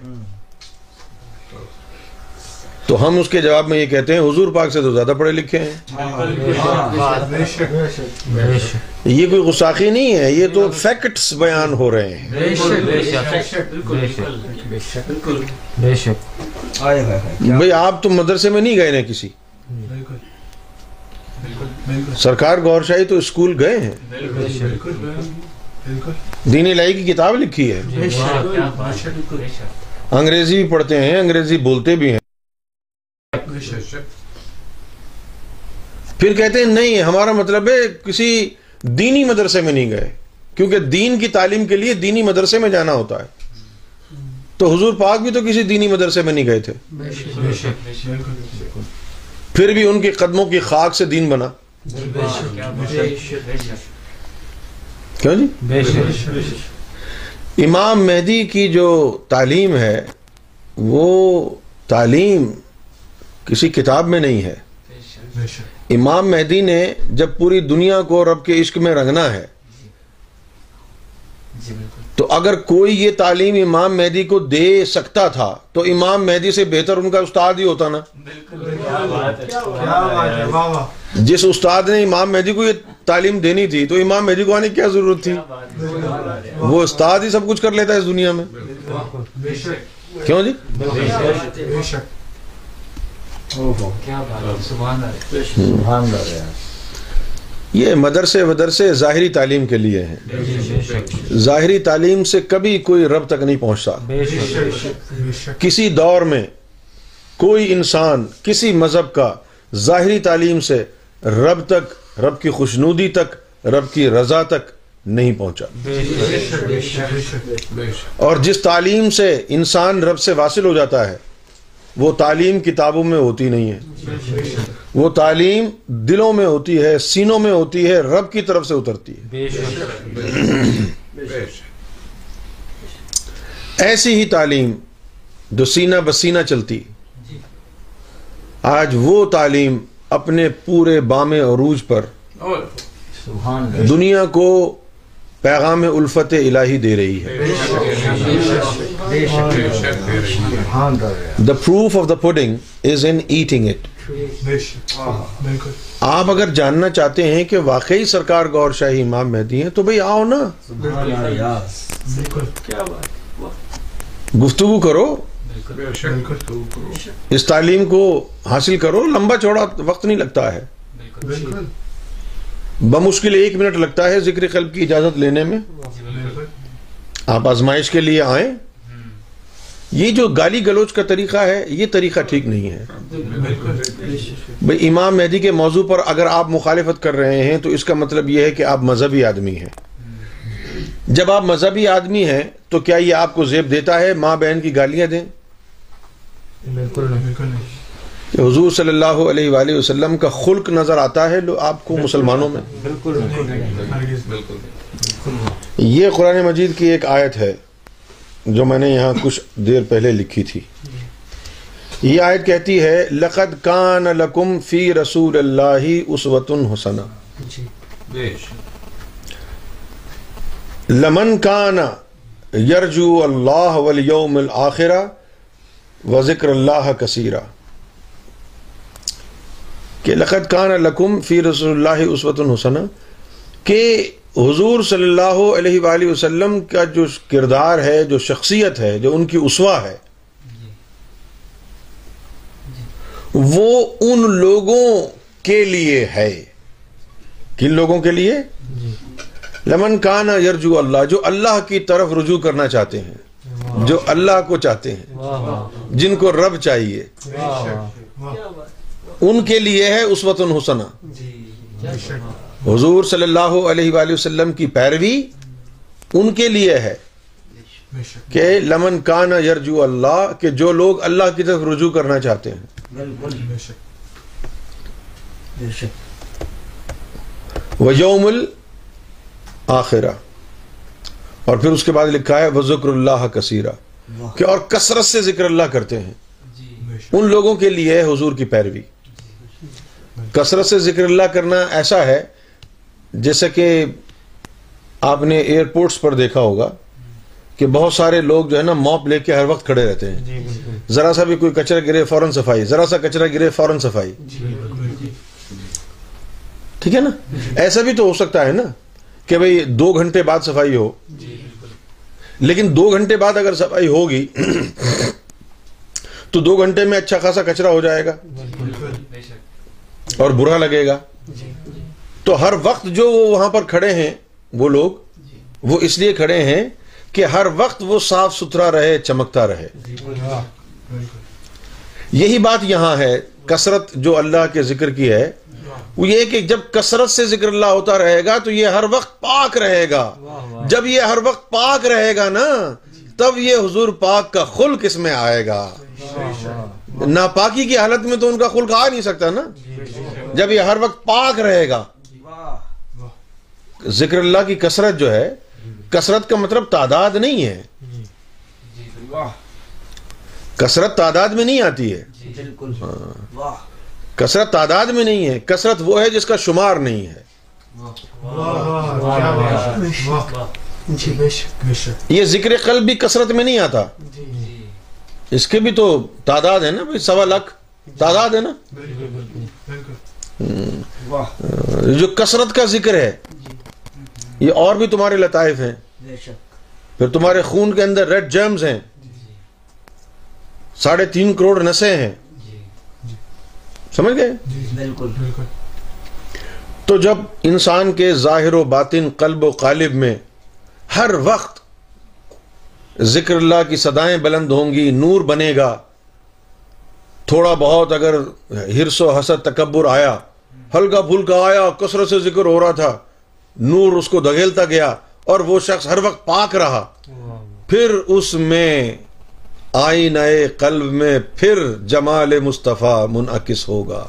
تو ہم اس کے جواب میں یہ کہتے ہیں، حضور پاک سے تو زیادہ پڑھے لکھے ہیں۔ یہ کوئی غساخی نہیں ہے، یہ تو فیکٹس بیان ہو رہے ہیں۔ بے بھئی آپ تو مدرسے میں نہیں گئے نا کسی۔ سرکار گور شاہی تو اسکول گئے ہیں۔ دین الہی کی کتاب لکھی ہے۔ انگریزی بھی پڑھتے ہیں، انگریزی بولتے بھی ہیں بے شک پھر کہتے ہیں، نہیں، ہمارا مطلب ہے کسی دینی مدرسے میں نہیں گئے۔ کیونکہ دین کی تعلیم کے لیے دینی مدرسے میں جانا ہوتا ہے۔ تو حضور پاک بھی تو کسی دینی مدرسے میں نہیں گئے تھے۔ پھر بھی ان کے قدموں کی خاک سے دین بنا۔ کیوں جی؟ امام مہدی کی جو تعلیم ہے، وہ تعلیم کسی کتاب میں نہیں ہے۔ بے شک امام مہدی نے جب پوری دنیا کو رب کے عشق میں رنگنا ہے جی بالکل۔ تو اگر کوئی یہ تعلیم امام مہدی کو دے سکتا تھا تو امام مہدی سے بہتر ان کا استاد ہی ہوتا نا۔ کیا بات ہے کیا بات ہے۔ واہ واہ۔ جس استاد نے امام مہدی کو یہ تعلیم دینی تھی تو امام مہدی کو آنے کی کیا ضرورت تھی؟ وہ استاد ہی سب کچھ کر لیتا ہے اس دنیا میں۔ کیوں جی؟ بے شک۔ کیا سبحان سبحان یہ مدرسے ودرسے ظاہری تعلیم کے لیے ہیں۔ ظاہری تعلیم سے کبھی کوئی رب تک نہیں پہنچتا۔ کسی دور میں کوئی انسان کسی مذہب کا ظاہری تعلیم سے رب تک، رب کی خوشنودی تک، رب کی رضا تک نہیں پہنچا۔ اور جس تعلیم سے انسان رب سے واصل ہو جاتا ہے وہ تعلیم کتابوں میں ہوتی نہیں ہے۔ وہ تعلیم دلوں میں ہوتی ہے سینوں میں ہوتی ہے رب کی طرف سے اترتی ہے۔ ایسی ہی تعلیم جو سینہ بسینہ چلتی۔ آج وہ تعلیم اپنے پورے بام عروج پر سبحان اللہ۔ دنیا کو پیغام الفت الہی دے رہی ہے۔ The proof of the pudding is in eating it آپ اگر جاننا چاہتے ہیں کہ واقعی سرکار گور شاہی امام مہدی ہیں، تو بھئی آؤ نا۔ گفتگو کرو۔ اس تعلیم کو حاصل کرو، لمبا چوڑا وقت نہیں لگتا ہے۔ بمشکل ایک منٹ لگتا ہے ذکر قلب کی اجازت لینے میں۔ آپ آزمائش کے لیے آئیں۔ یہ جو گالی گلوچ کا طریقہ ہے یہ طریقہ ٹھیک نہیں ہے۔ بالکل بھئی امام مہدی کے موضوع پر اگر آپ مخالفت کر رہے ہیں تو اس کا مطلب یہ ہے کہ آپ مذہبی آدمی ہیں۔ جب آپ مذہبی آدمی ہیں تو کیا یہ آپ کو زیب دیتا ہے ماں بہن کی گالیاں دیں؟ بالکل نہیں بالکل نہیں۔ کہ حضور صلی اللہ علیہ وآلہ وسلم کا خلق نظر آتا ہے لو آپ کو مسلمانوں میں۔ بالکل یہ قرآن مجید کی ایک آیت ہے۔ جو میں نے یہاں کچھ دیر پہلے لکھی تھی۔ یہ آیت کہتی ہے لقد کان لکم فی رسول اللہ اسوۃ حسنہ جی۔ لمن کان یرجو اللہ والیوم الآخرہ و ذکر اللہ کثیرہ۔ کہ لقد کان لکم فی رسول اللہ اسوۃ حسنہ کہ حضور صلی اللہ علیہ وآلہ وسلم کا جو کردار ہے جو شخصیت ہے جو ان کی اسوا ہے وہ ان لوگوں کے لیے ہے۔ کن لوگوں کے لیے؟ جی لمن کانا یرجو اللہ جو اللہ کی طرف رجوع کرنا چاہتے ہیں جو اللہ کو چاہتے ہیں جن کو رب چاہیے۔ ان کے لیے ہے اسوت حسنہ۔ بے شک حضور صلی اللہ علیہ وآلہ وسلم کی پیروی ان کے لیے ہے کہ لمن کان یرجو اللہ کہ جو لوگ اللہ کی طرف رجوع کرنا چاہتے ہیں۔ وہ یوم الآخرہ اور پھر اس کے بعد لکھا ہے وہ ذکر اللہ کثیرہ۔ کہ اور کثرت سے ذکر اللہ کرتے ہیں۔ شک ان لوگوں کے لیے حضور کی پیروی۔ کثرت سے ذکر اللہ کرنا ایسا ہے جیسے کہ آپ نے ایئرپورٹس پر دیکھا ہوگا کہ بہت سارے لوگ جو ہے نا موپ لے کے ہر وقت کھڑے رہتے ہیں۔ جی ذرا سا بھی کوئی کچرا گرے فوراً صفائی ذرا سا کچرا گرے فوراً صفائی۔ ٹھیک ہے نا؟ ایسا بھی تو ہو سکتا ہے نا کہ بھئی دو گھنٹے بعد صفائی ہو۔ لیکن دو گھنٹے بعد اگر صفائی ہوگی تو دو گھنٹے میں اچھا خاصا کچرا ہو جائے گا۔ اور برا لگے گا۔ تو ہر وقت جو وہ وہاں پر کھڑے ہیں، وہ لوگ، وہ اس لیے کھڑے ہیں کہ ہر وقت وہ صاف ستھرا رہے، چمکتا رہے۔ یہی بات یہاں ہے۔ کثرت جو اللہ کے ذکر کی ہے، وہ یہ کہ جب کثرت سے ذکر اللہ ہوتا رہے گا تو یہ ہر وقت پاک رہے گا۔ جب یہ ہر وقت پاک رہے گا نا، تب یہ حضور پاک کا خلق اس میں آئے گا۔ ناپاکی کی حالت میں تو ان کا خلق آ نہیں سکتا نا۔ جب یہ ہر وقت پاک رہے گا ذکر اللہ کی کثرت جو ہے کثرت کا مطلب تعداد نہیں ہے۔ واہ کثرت تعداد میں نہیں آتی ہے۔ بالکل۔ واہ۔ کثرت تعداد میں نہیں ہے کثرت وہ ہے جس کا شمار نہیں ہے۔ جی یہ ذکر قلب بھی کثرت میں نہیں آتا۔ اس کے بھی تو تعداد ہے نا بھائی سوا لاکھ تعداد ہے نا۔ بالکل واہ۔ جو کثرت کا ذکر ہے۔ یہ اور بھی تمہارے لطائف ہیں۔ بے شک۔ پھر تمہارے خون کے اندر ریڈ جرمز ہیں۔ ساڑھے تین کروڑ نسیں ہیں۔ سمجھ گئے؟ بالکل۔ بالکل۔ تو جب انسان کے ظاہر و باطن قلب و قالب میں ہر وقت ذکر اللہ کی صدائیں بلند ہوں گی نور بنے گا تھوڑا بہت اگر ہرس و حسد تکبر آیا ہلکا پھلکا آیا کثرت سے ذکر ہو رہا تھا نور اس کو دھگیلتا گیا اور وہ شخص ہر وقت پاک رہا۔ پھر اس میں آئینہ قلب میں پھر جمال مصطفیٰ منعکس ہوگا۔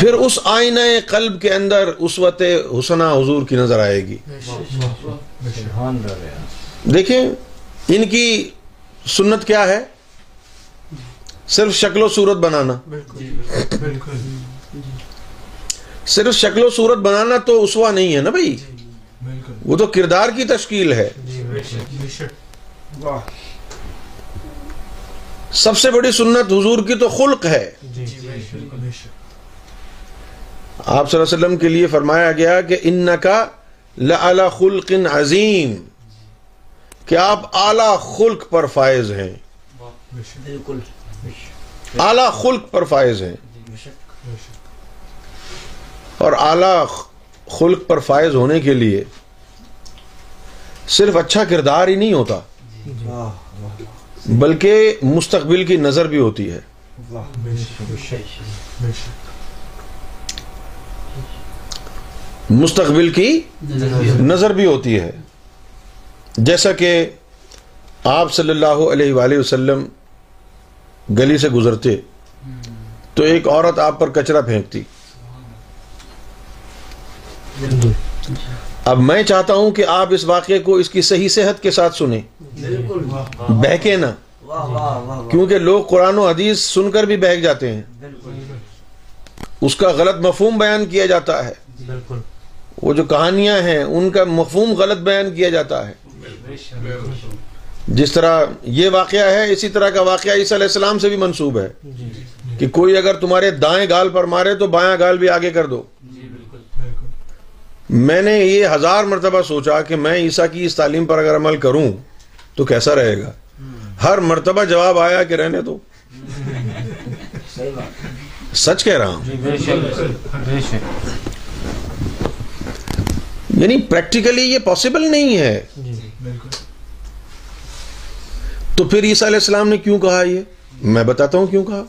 پھر اس آئینہ قلب کے اندر اسوت حسنہ حضور کی نظر آئے گی۔ دیکھیں، ان کی سنت کیا ہے؟ صرف شکل و صورت بنانا۔ بالکل۔ صرف شکل و صورت بنانا تو اسوا نہیں ہے نا بھائی؟ بالکل۔ وہ تو کردار کی تشکیل ہے۔ بے شک بے شک۔ واہ۔ سب سے بڑی سنت حضور کی تو خلق ہے۔ جی بے شک بے شک۔ آپ صلی اللہ علیہ وسلم کے لیے فرمایا گیا کہ ان کا لعلی خلق عظیم۔ کہ آپ اعلی خلق پر فائز ہیں۔ بے شک۔ بالکل۔ اعلی خلق پر فائز ہیں۔ بے شک بے شک۔ اور اعلی خلق پر فائز ہونے کے لیے صرف اچھا کردار ہی نہیں ہوتا، بلکہ مستقبل کی نظر بھی ہوتی ہے۔ مستقبل کی نظر بھی ہوتی ہے۔ جیسا کہ آپ صلی اللہ علیہ وآلہ وسلم گلی سے گزرتے، تو ایک عورت آپ پر کچرا پھینکتی۔ اب میں چاہتا ہوں کہ آپ اس واقعے کو اس کی صحیح صحت کے ساتھ سنیں۔ بہکے نہ۔ کیونکہ لوگ قرآن و حدیث سن کر بھی بہک جاتے ہیں۔ اس کا غلط مفہوم بیان کیا جاتا ہے۔ بالکل۔ وہ جو کہانیاں ہیں ان کا مفہوم غلط بیان کیا جاتا ہے۔ جس طرح یہ واقعہ ہے اسی طرح کا واقعہ عیسیٰ علیہ السلام سے بھی منسوب ہے۔ کہ کوئی اگر تمہارے دائیں گال پر مارے تو بایاں گال بھی آگے کر دو۔ میں نے یہ ہزار مرتبہ سوچا کہ میں عیسیٰ کی اس تعلیم پر اگر عمل کروں تو کیسا رہے گا؟ ہر مرتبہ جواب آیا کہ رہنے دو۔ صحیح بات۔ سچ کہہ رہا ہوں۔ بے شک بے شک۔ یعنی پریکٹیکلی یہ پاسبل نہیں ہے۔ بالکل۔ تو پھر عیسیٰ علیہ السلام نے کیوں کہا یہ؟ میں بتاتا ہوں کیوں کہا؟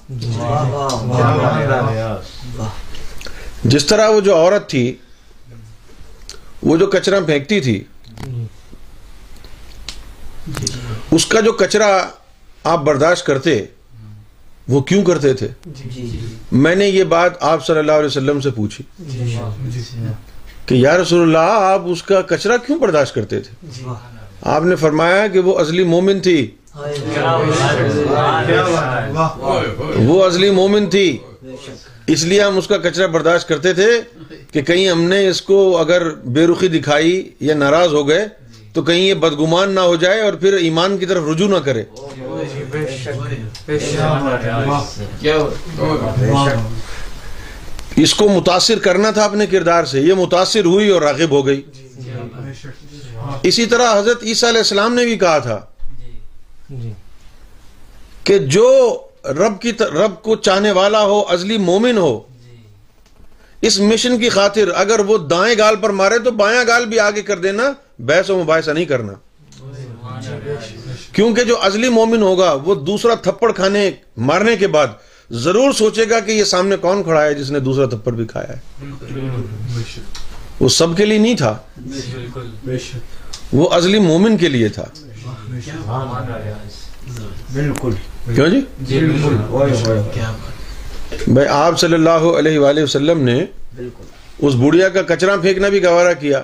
جس طرح وہ جو عورت تھی وہ جو کچرا پھینکتی تھی، اس کا جو کچرا آپ برداشت کرتے، وہ کیوں کرتے تھے؟ میں نے یہ بات آپ صلی اللہ علیہ وسلم سے پوچھی کہ یا رسول اللہ، آپ اس کا کچرا کیوں برداشت کرتے تھے؟ آپ نے فرمایا کہ وہ ازلی مومن تھی۔ وہ ازلی مومن تھی۔ اس لیے ہم اس کا کچرا برداشت کرتے تھے کہ کہیں ہم نے اس کو اگر بے رخی دکھائی یا ناراض ہو گئے تو کہیں یہ بدگمان نہ ہو جائے اور پھر ایمان کی طرف رجوع نہ کرے۔ اس کو متاثر کرنا تھا اپنے کردار سے، یہ متاثر ہوئی اور راغب ہو گئی۔ اسی طرح حضرت عیسیٰ علیہ السلام نے بھی کہا تھا کہ جو رب کی رب کو چاہنے والا ہو، ازلی مومن ہو۔ اس مشن کی خاطر اگر وہ دائیں گال پر مارے تو بایاں گال بھی آگے کر دینا، بحث و مباحثہ نہیں کرنا۔ کیونکہ جو ازلی مومن ہوگا، وہ دوسرا تھپڑ کھانے، مارنے کے بعد ضرور سوچے گا کہ یہ سامنے کون کھڑا ہے جس نے دوسرا تھپڑ بھی کھایا ہے۔ وہ سب کے لیے نہیں تھا۔ وہ ازلی مومن کے لیے تھا۔ بالکل۔ کیوں جی؟ بھائی آپ صلی اللہ علیہ وآلہ وسلم نے اس بڑھیا کا کچرا پھینکنا بھی گوارا کیا۔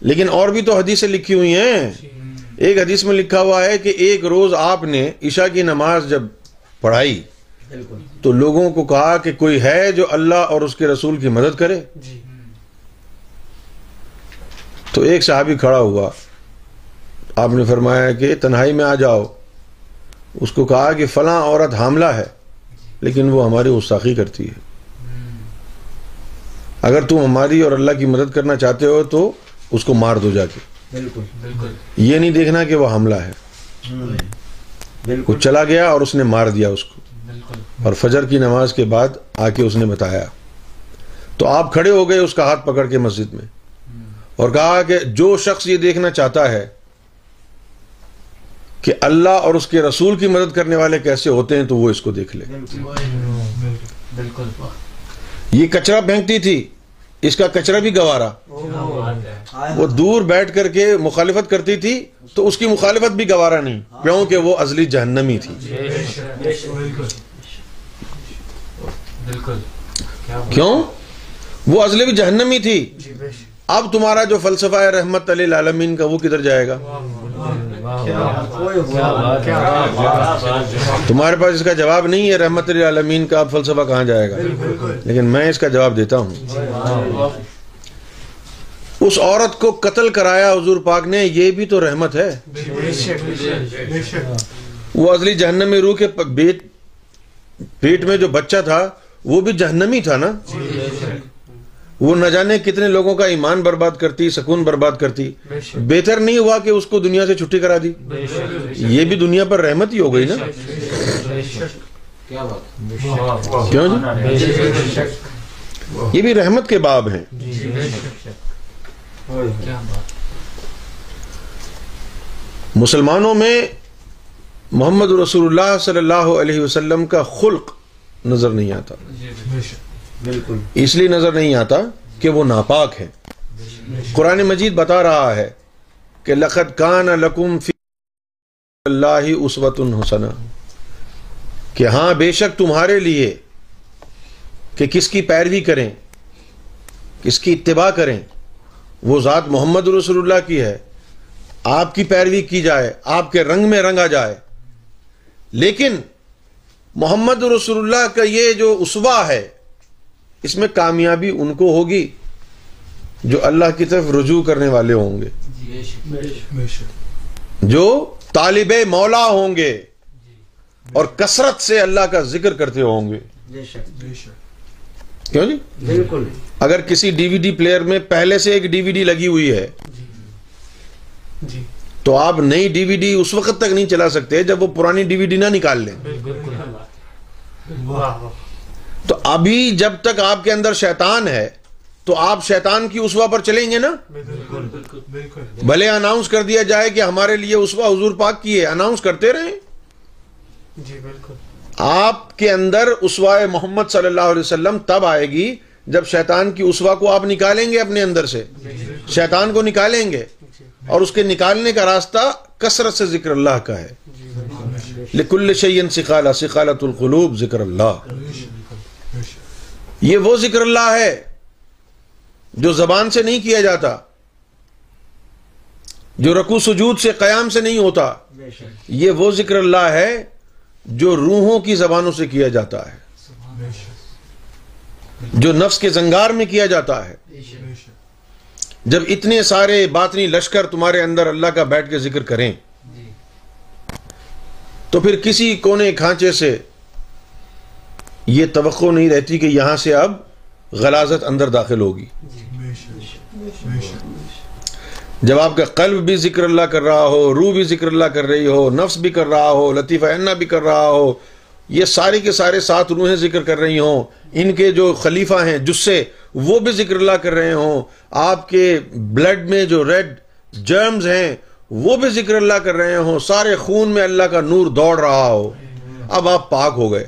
لیکن اور بھی تو حدیثیں لکھی ہوئی ہیں۔ ایک حدیث میں لکھا ہوا ہے کہ ایک روز آپ نے عشاء کی نماز جب پڑھائی تو لوگوں کو کہا کہ کوئی ہے جو اللہ اور اس کے رسول کی مدد کرے۔ تو ایک صحابی کھڑا ہوا۔ آپ نے فرمایا کہ تنہائی میں آ جاؤ۔ اس کو کہا کہ فلاں عورت حاملہ ہے لیکن وہ ہماری گستاخی کرتی ہے۔ اگر تم ہماری اور اللہ کی مدد کرنا چاہتے ہو تو اس کو مار دو جا کے۔ یہ نہیں دیکھنا کہ وہ حاملہ ہے۔ وہ چلا گیا اور اس نے مار دیا اس کو۔ اور فجر کی نماز کے بعد آ کے اس نے بتایا۔ تو آپ کھڑے ہو گئے اس کا ہاتھ پکڑ کے مسجد میں۔ اور کہا کہ جو شخص یہ دیکھنا چاہتا ہے کہ اللہ اور اس کے رسول کی مدد کرنے والے کیسے ہوتے ہیں تو وہ اس کو دیکھ لے۔ یہ کچرا پھینکتی تھی اس کا کچرا بھی گوارا۔ وہ دور بیٹھ کر کے مخالفت کرتی تھی تو اس کی مخالفت بھی گوارا نہیں کیونکہ وہ ازلی جہنمی تھی۔ کیوں؟ وہ ازلی بھی جہنمی تھی۔ اب تمہارا جو فلسفہ ہے رحمت علی العالمین کا وہ کدھر جائے گا؟ تمہارے پاس اس کا جواب نہیں ہے، رحمت العالمین کا اب فلسفہ کہاں جائے گا؟ لیکن میں اس کا جواب دیتا ہوں۔ اس عورت کو قتل کرایا حضور پاک نے، یہ بھی تو رحمت ہے۔ وہ ازلی جہنمی روح کے پیٹ میں جو بچہ تھا، وہ بھی جہنمی تھا نا؟ وہ نہ جانے کتنے لوگوں کا ایمان برباد کرتی سکون برباد کرتی بہتر نہیں ہوا کہ اس کو دنیا سے چھٹی کرا دی یہ بھی دنیا پر رحمت ہی ہو گئی نا کیوں جی یہ بھی رحمت کے باب ہیں مسلمانوں میں محمد رسول اللہ صلی اللہ علیہ وسلم کا خلق نظر نہیں آتا بالکل۔ اس لیے نظر نہیں آتا کہ وہ ناپاک ہے۔ قرآن مجید بتا رہا ہے کہ لقد کان لکم فی اللہ اسوت حسنا۔ کہ ہاں بے شک تمہارے لیے کہ کس کی پیروی کریں، کس کی اتباع کریں، وہ ذات محمد رسول اللہ کی ہے۔ آپ کی پیروی کی جائے، آپ کے رنگ میں رنگا جائے۔ لیکن محمد رسول اللہ کا یہ جو اسوا ہے اس میں کامیابی ان کو ہوگی جو اللہ کی طرف رجوع کرنے والے ہوں گے۔ جو طالب مولا ہوں گے اور کثرت سے اللہ کا ذکر کرتے ہوں گے۔ کیوں جی؟ بالکل اگر کسی ڈی وی ڈی پلیئر میں پہلے سے ایک ڈی وی ڈی لگی ہوئی ہے، تو آپ نئی ڈی وی ڈی اس وقت تک نہیں چلا سکتے جب وہ پرانی ڈی وی ڈی نہ نکال لیں۔ تو ابھی جب تک آپ کے اندر شیطان ہے تو آپ شیطان کی اسوا پر چلیں گے نا؟ بالکل۔ بالکل بھلے اناؤنس کر دیا جائے کہ ہمارے لیے اسوا حضور پاک کی ہے۔ اناؤنس کرتے رہیں۔ جی بالکل۔ آپ کے اندر اسوا محمد صلی اللہ علیہ وسلم تب آئے گی جب شیطان کی اسوا کو آپ نکالیں گے اپنے اندر سے۔ شیطان کو نکالیں گے۔ اور اس کے نکالنے کا راستہ کثرت سے ذکر اللہ کا ہے۔ لکل شعین سکھالا سکھالت القلوب ذکر اللہ۔ یہ وہ ذکر اللہ ہے جو زبان سے نہیں کیا جاتا جو رکو سجود سے قیام سے نہیں ہوتا بے شک۔ یہ وہ ذکر اللہ ہے جو روحوں کی زبانوں سے کیا جاتا ہے۔ بے شک۔ جو نفس کے زنگار میں کیا جاتا ہے۔ بے شک۔ جب اتنے سارے باطنی لشکر تمہارے اندر اللہ کا بیٹھ کے ذکر کریں تو پھر کسی کونے کھانچے سے یہ توقع نہیں رہتی کہ یہاں سے اب غلازت اندر داخل ہوگی۔ جب آپ کا قلب بھی ذکر اللہ کر رہا ہو، روح بھی ذکر اللہ کر رہی ہو، نفس بھی کر رہا ہو، لطیفہ انا بھی کر رہا ہو، یہ سارے کے سارے سات روحیں ذکر کر رہی ہوں، ان کے جو خلیفہ ہیں، جسے وہ بھی ذکر اللہ کر رہے ہوں، آپ کے بلڈ میں جو ریڈ جرمز ہیں، وہ بھی ذکر اللہ کر رہے ہوں، سارے خون میں اللہ کا نور دوڑ رہا ہو۔ اب آپ پاک ہو گئے۔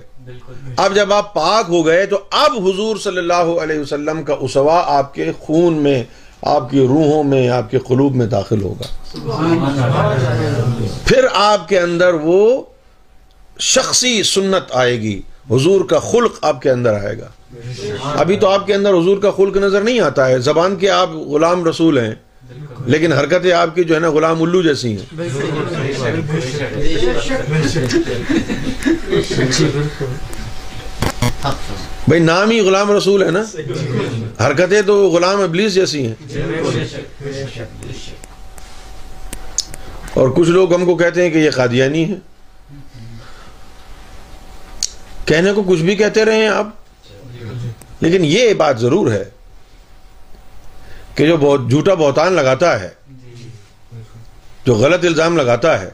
اب جب آپ پاک ہو گئے تو اب حضور صلی اللہ علیہ وسلم کا اسوا آپ کے خون میں آپ کی روحوں میں آپ کے قلوب میں داخل ہوگا پھر آپ کے اندر وہ شخصی سنت آئے گی حضور کا خلق آپ کے اندر آئے گا ابھی تو آپ کے اندر حضور کا خلق نظر نہیں آتا ہے زبان کے آپ غلام رسول ہیں لیکن حرکتیں آپ کی جو ہے نا غلام الو جیسی ہیں بھائی نام ہی غلام رسول ہے نا؟ حرکتیں تو غلام ابلیس جیسی ہیں۔ اور کچھ لوگ ہم کو کہتے ہیں کہ یہ قادیانی ہے کہنے کو کچھ بھی کہتے رہے ہیں آپ۔ لیکن یہ بات ضرور ہے کہ جو بہت جھوٹا بہتان لگاتا ہے، جو غلط الزام لگاتا ہے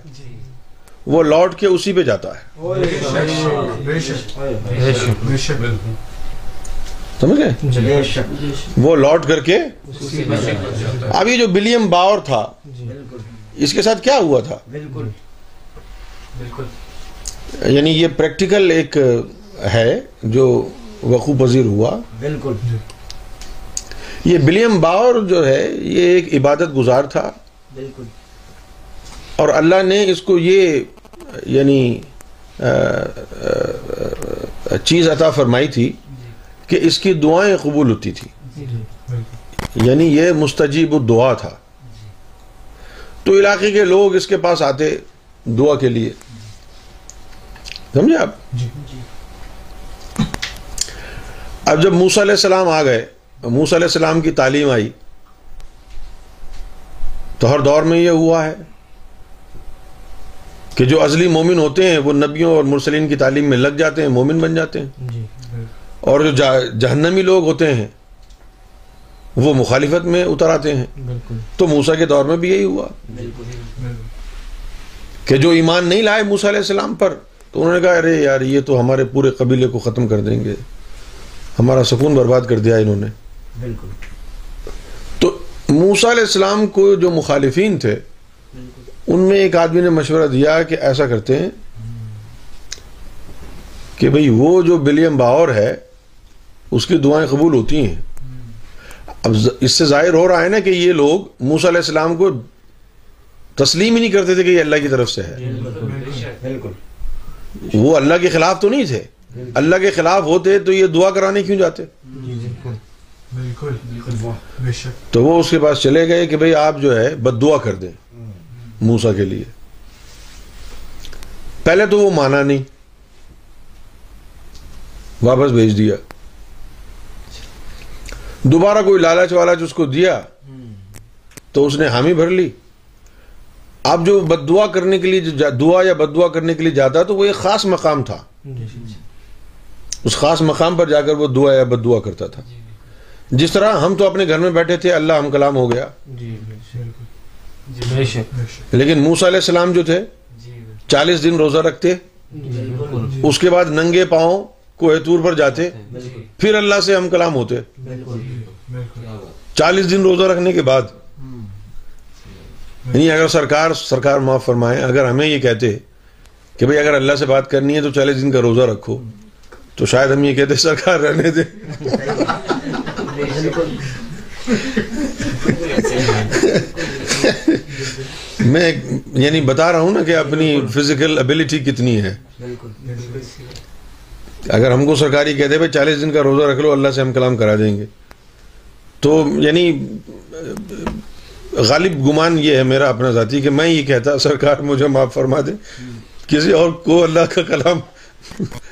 وہ لوٹ کے اسی پہ جاتا ہے۔ سمجھ گئے؟ وہ لوٹ کر کے اب یہ جو بلیم باور تھا، اس کے ساتھ کیا ہوا تھا؟ بالکل یعنی یہ پریکٹیکل ایک ہے جو وقوع پذیر ہوا۔ بالکل یہ بلیم باور جو ہے، یہ ایک عبادت گزار تھا۔ بالکل اور اللہ نے اس کو یہ یعنی چیز عطا فرمائی تھی کہ اس کی دعائیں قبول ہوتی تھی۔ یعنی یہ مستجیب الدعا تھا۔ تو علاقے کے لوگ اس کے پاس آتے دعا کے لیے۔ سمجھے آپ؟ جی۔ اب جب موسیٰ علیہ السلام آ گئے موسیٰ علیہ السلام کی تعلیم آئی تو ہر دور میں یہ ہوا ہے۔ کہ جو ازلی مومن ہوتے ہیں وہ نبیوں اور مرسلین کی تعلیم میں لگ جاتے ہیں مومن بن جاتے ہیں۔ اور جو جہنمی لوگ ہوتے ہیں وہ مخالفت میں اتر آتے ہیں تو موسیٰ کے دور میں بھی یہی ہوا۔ کہ جو ایمان نہیں لائے موسیٰ علیہ السلام پر تو انہوں نے کہا ارے یار یہ تو ہمارے پورے قبیلے کو ختم کر دیں گے۔ ہمارا سکون برباد کر دیا انہوں نے۔ بالکل۔ تو موسیٰ علیہ السلام کو جو مخالفین تھے ان میں ایک آدمی نے مشورہ دیا کہ ایسا کرتے ہیں کہ بھئی وہ جو بلیم باور ہے اس کی دعائیں قبول ہوتی ہیں۔ اب اس سے ظاہر ہو رہا ہے نا کہ یہ لوگ موسیٰ علیہ السلام کو تسلیم ہی نہیں کرتے تھے کہ یہ اللہ کی طرف سے ہے۔ بالکل۔ وہ اللہ کے خلاف تو نہیں تھے۔ اللہ کے خلاف ہوتے تو یہ دعا کرانے کیوں جاتے؟ بالکل۔ بے شک۔ تو وہ اس کے پاس چلے گئے کہ بھئی آپ جو ہے بد دعا کر دیں۔ موسا کے لیے۔ پہلے تو وہ مانا نہیں۔ واپس بھیج دیا۔ دوبارہ کوئی لالچ والچ اس کو دیا تو اس نے حامی بھر لی۔ اب جو بد دعا کرنے کے لیے جو دعا یا بد دعا کرنے کے لیے جاتا تو وہ ایک خاص مقام تھا۔ اس خاص مقام پر جا کر وہ دعا یا بد دعا کرتا تھا۔ جس طرح ہم تو اپنے گھر میں بیٹھے تھے، اللہ ہم کلام ہو گیا۔ جی، بالکل۔ بے شک بے شک۔ لیکن موسیٰ علیہ السلام جو تھے چالیس دن روزہ رکھتے اس کے بعد ننگے پاؤں کوہ طور پر جاتے بالکل۔ پھر اللہ سے ہم کلام ہوتے۔ بالکل۔ چالیس دن روزہ رکھنے کے بعد۔ یعنی اگر سرکار سرکار معاف فرمائے اگر ہمیں یہ کہتے کہ بھئی اگر اللہ سے بات کرنی ہے تو چالیس دن کا روزہ رکھو تو شاید ہم یہ کہتے سرکار رہنے دے۔ بالکل۔ میں یعنی بتا رہا ہوں نا کہ اپنی فزیکل ابیلٹی کتنی ہے۔ بالکل اگر ہم کو سرکاری کہتے بھائی چالیس دن کا روزہ رکھ لو اللہ سے ہم کلام کرا دیں گے۔ تو یعنی غالب گمان یہ ہے میرا اپنا ذاتی کہ میں یہ کہتا سرکار مجھے معاف فرما دے۔ کسی اور کو اللہ کا کلام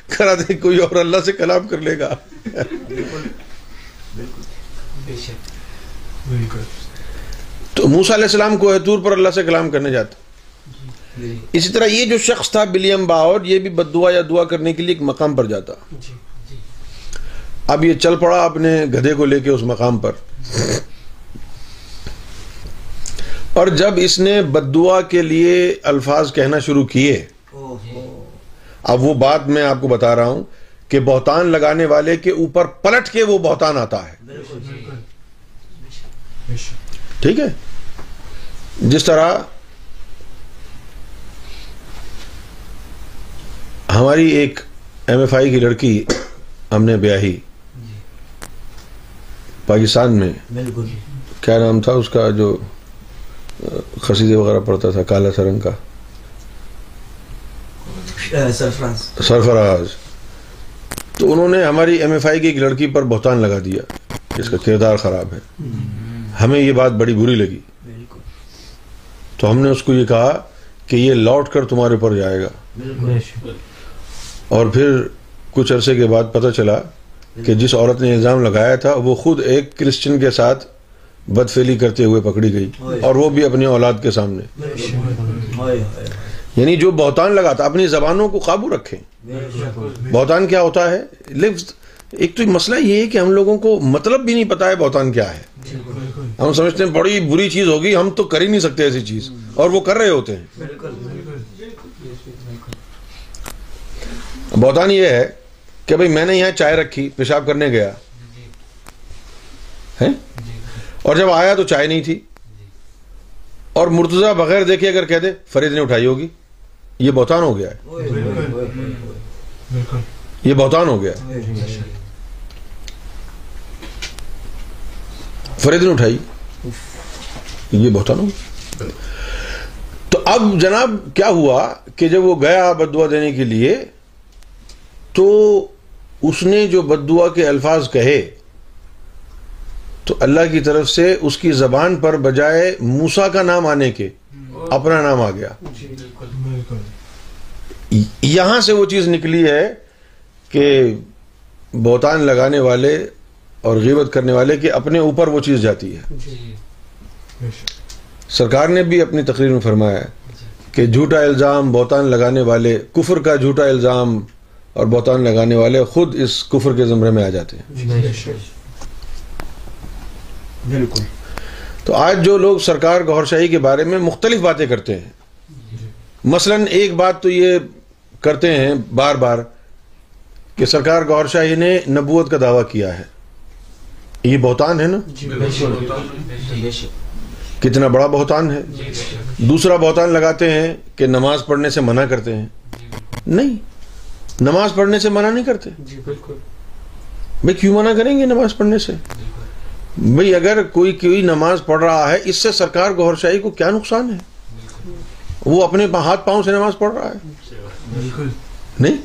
کرا دے کوئی اور اللہ سے کلام کر لے گا۔ تو موسیٰ علیہ السلام کو طور پر اللہ سے کلام کرنے جاتا اسی طرح یہ جو شخص تھا بلیم باور یہ بھی بد دعا یا دعا کرنے کے لیے ایک مقام پر جاتا۔ اب یہ چل پڑا اپنے گدھے کو لے کے اس مقام پر۔ اور جب اس نے بد دعا کے لیے الفاظ کہنا شروع کیے اوہ۔ اب وہ بات میں آپ کو بتا رہا ہوں کہ بہتان لگانے والے کے اوپر پلٹ کے وہ بہتان آتا ہے۔ بالکل۔ ٹھیک ہے جس طرح ہماری ایک ایم ایف آئی کی لڑکی ہم نے بیاہی پاکستان میں کیا نام تھا اس کا جو خسیدے وغیرہ پڑتا تھا کالا سرنگ کا؟ سرفراز۔ تو انہوں نے ہماری ایم ایف آئی کی ایک لڑکی پر بہتان لگا دیا اس کا کردار خراب ہے۔ ہمیں یہ بات بڑی بری لگی۔ بالکل۔ تو ہم نے اس کو یہ کہا کہ یہ لوٹ کر تمہارے اوپر جائے گا۔ اور پھر کچھ عرصے کے بعد پتہ چلا کہ جس عورت نے الزام لگایا تھا وہ خود ایک کرسچن کے ساتھ بدفیلی کرتے ہوئے پکڑی گئی۔ اور وہ بھی اپنی اولاد کے سامنے۔ ہائے ہائے۔ یعنی جو بہتان لگاتا اپنی زبانوں کو قابو رکھیں بہتان کیا ہوتا ہے؟ لفظ۔ ایک تو مسئلہ یہ ہے کہ ہم لوگوں کو مطلب بھی نہیں پتا ہے بہتان کیا ہے۔ ہم سمجھتے ہیں بڑی بری چیز ہوگی، ہم تو کر ہی نہیں سکتے ایسی چیز۔ اور وہ کر رہے ہوتے ہیں۔ بہتان یہ ہے کہ بھئی میں نے یہاں چائے رکھی، پیشاب کرنے گیا۔ اور جب آیا تو چائے نہیں تھی۔ اور مرتضی بغیر دیکھے اگر کہہ دے، فرید نے اٹھائی ہوگی۔ یہ بہتان ہو گیا ہے۔ یہ بہتان ہو گیا ہے۔ فرید نے اٹھائی۔ یہ بہتان ہو تو اب جناب کیا ہوا کہ جب وہ گیا بدوا دینے کے لیے، تو اس نے جو بدوا کے الفاظ کہے، تو اللہ کی طرف سے اس کی زبان پر بجائے موسا کا نام آنے کے اپنا نام آ گیا۔ یہاں سے وہ چیز نکلی ہے کہ بہتان لگانے والے اور غیبت کرنے والے کے اپنے اوپر وہ چیز جاتی ہے۔ سرکار نے بھی اپنی تقریر میں فرمایا ہے کہ جھوٹا الزام بہتان لگانے والے کفر کا جھوٹا الزام اور بہتان لگانے والے خود اس کفر کے زمرے میں آ جاتے ہیں۔ بالکل۔ تو آج جو لوگ سرکار گور شاہی کے بارے میں مختلف باتیں کرتے ہیں مثلا ایک بات تو یہ کرتے ہیں بار بار کہ سرکار گور شاہی نے نبوت کا دعویٰ کیا ہے۔ یہ بہتان ہے نا؟ کتنا بڑا بہتان ہے؟ دوسرا بہتان لگاتے ہیں کہ نماز پڑھنے سے منع کرتے ہیں۔ نہیں نماز پڑھنے سے منع نہیں کرتے۔ بھائی کیوں منع کریں گے نماز پڑھنے سے؟ بھئی اگر کوئی کوئی نماز پڑھ رہا ہے اس سے سرکار گوھر شاہی کو کیا نقصان ہے؟ وہ اپنے ہاتھ پاؤں سے نماز پڑھ رہا ہے۔ نہیں؟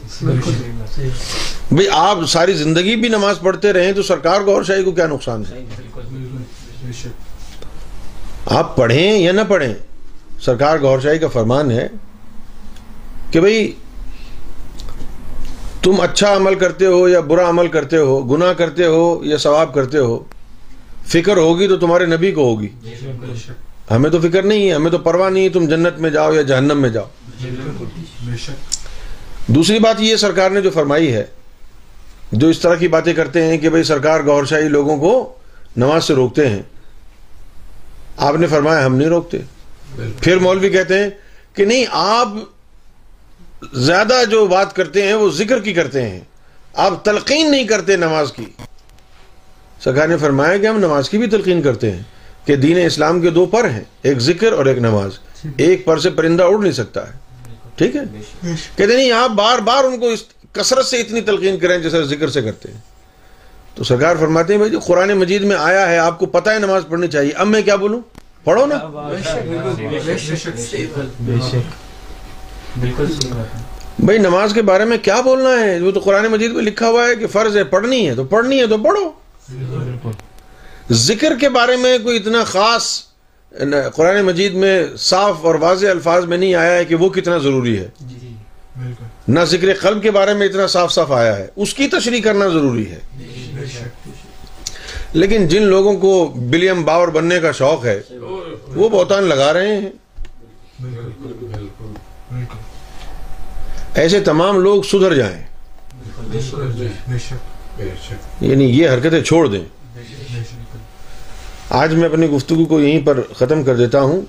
بھئی آپ ساری زندگی بھی نماز پڑھتے رہیں تو سرکار گوھر شاہی کو کیا نقصان ہے؟ آپ پڑھیں یا نہ پڑھیں سرکار گوھر شاہی کا فرمان ہے کہ بھئی تم اچھا عمل کرتے ہو یا برا عمل کرتے ہو گناہ کرتے ہو یا ثواب کرتے ہو فکر ہوگی تو تمہارے نبی کو ہوگی۔ ہمیں تو فکر نہیں ہے ہمیں تو پرواہ نہیں ہے تم جنت میں جاؤ یا جہنم میں جاؤ۔ دوسری بات یہ سرکار نے جو فرمائی ہے جو اس طرح کی باتیں کرتے ہیں کہ بھئی سرکار گور شاہی لوگوں کو نماز سے روکتے ہیں۔ آپ نے فرمایا ہم نہیں روکتے۔ پھر مولوی کہتے ہیں کہ نہیں آپ زیادہ جو بات کرتے ہیں وہ ذکر کی کرتے ہیں۔ آپ تلقین نہیں کرتے نماز کی۔ سرکار نے فرمایا کہ ہم نماز کی بھی تلقین کرتے ہیں کہ دین اسلام کے دو پر ہیں ایک ذکر اور ایک نماز۔ ایک پر سے پرندہ اڑ نہیں سکتا ہے۔ ٹھیک ہے؟ کہتے نہیں آپ بار بار ان کو کثرت سے اتنی تلقین کریں جیسے ذکر سے کرتے ہیں۔ تو سرکار فرماتے ہیں، بھائی قرآن مجید میں آیا ہے، آپ کو پتہ ہے نماز پڑھنی چاہیے۔ اب میں کیا بولوں؟ پڑھو نا۔ بالکل بھائی نماز کے بارے میں کیا بولنا ہے؟ وہ تو قرآن مجید میں لکھا ہوا ہے کہ فرض ہے، پڑھنی ہے۔ تو پڑھنی ہے تو پڑھو۔ ذکر کے بارے میں کوئی اتنا خاص قرآن مجید میں صاف اور واضح الفاظ میں نہیں آیا ہے کہ وہ کتنا ضروری ہے۔ جی بالکل۔ نہ ذکر قلب کے بارے میں اتنا صاف صاف آیا ہے۔ اس کی تشریح کرنا ضروری ہے۔ شک۔ لیکن جن لوگوں کو بلیم باور بننے کا شوق ہے وہ بہتان لگا رہے ہیں۔ ایسے تمام لوگ سدھر جائیں۔ یعنی یہ حرکتیں چھوڑ دیں۔ بے شک۔ آج میں اپنی گفتگو کو یہیں پر ختم کر دیتا ہوں۔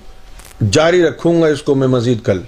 جاری رکھوں گا اس کو میں مزید کل۔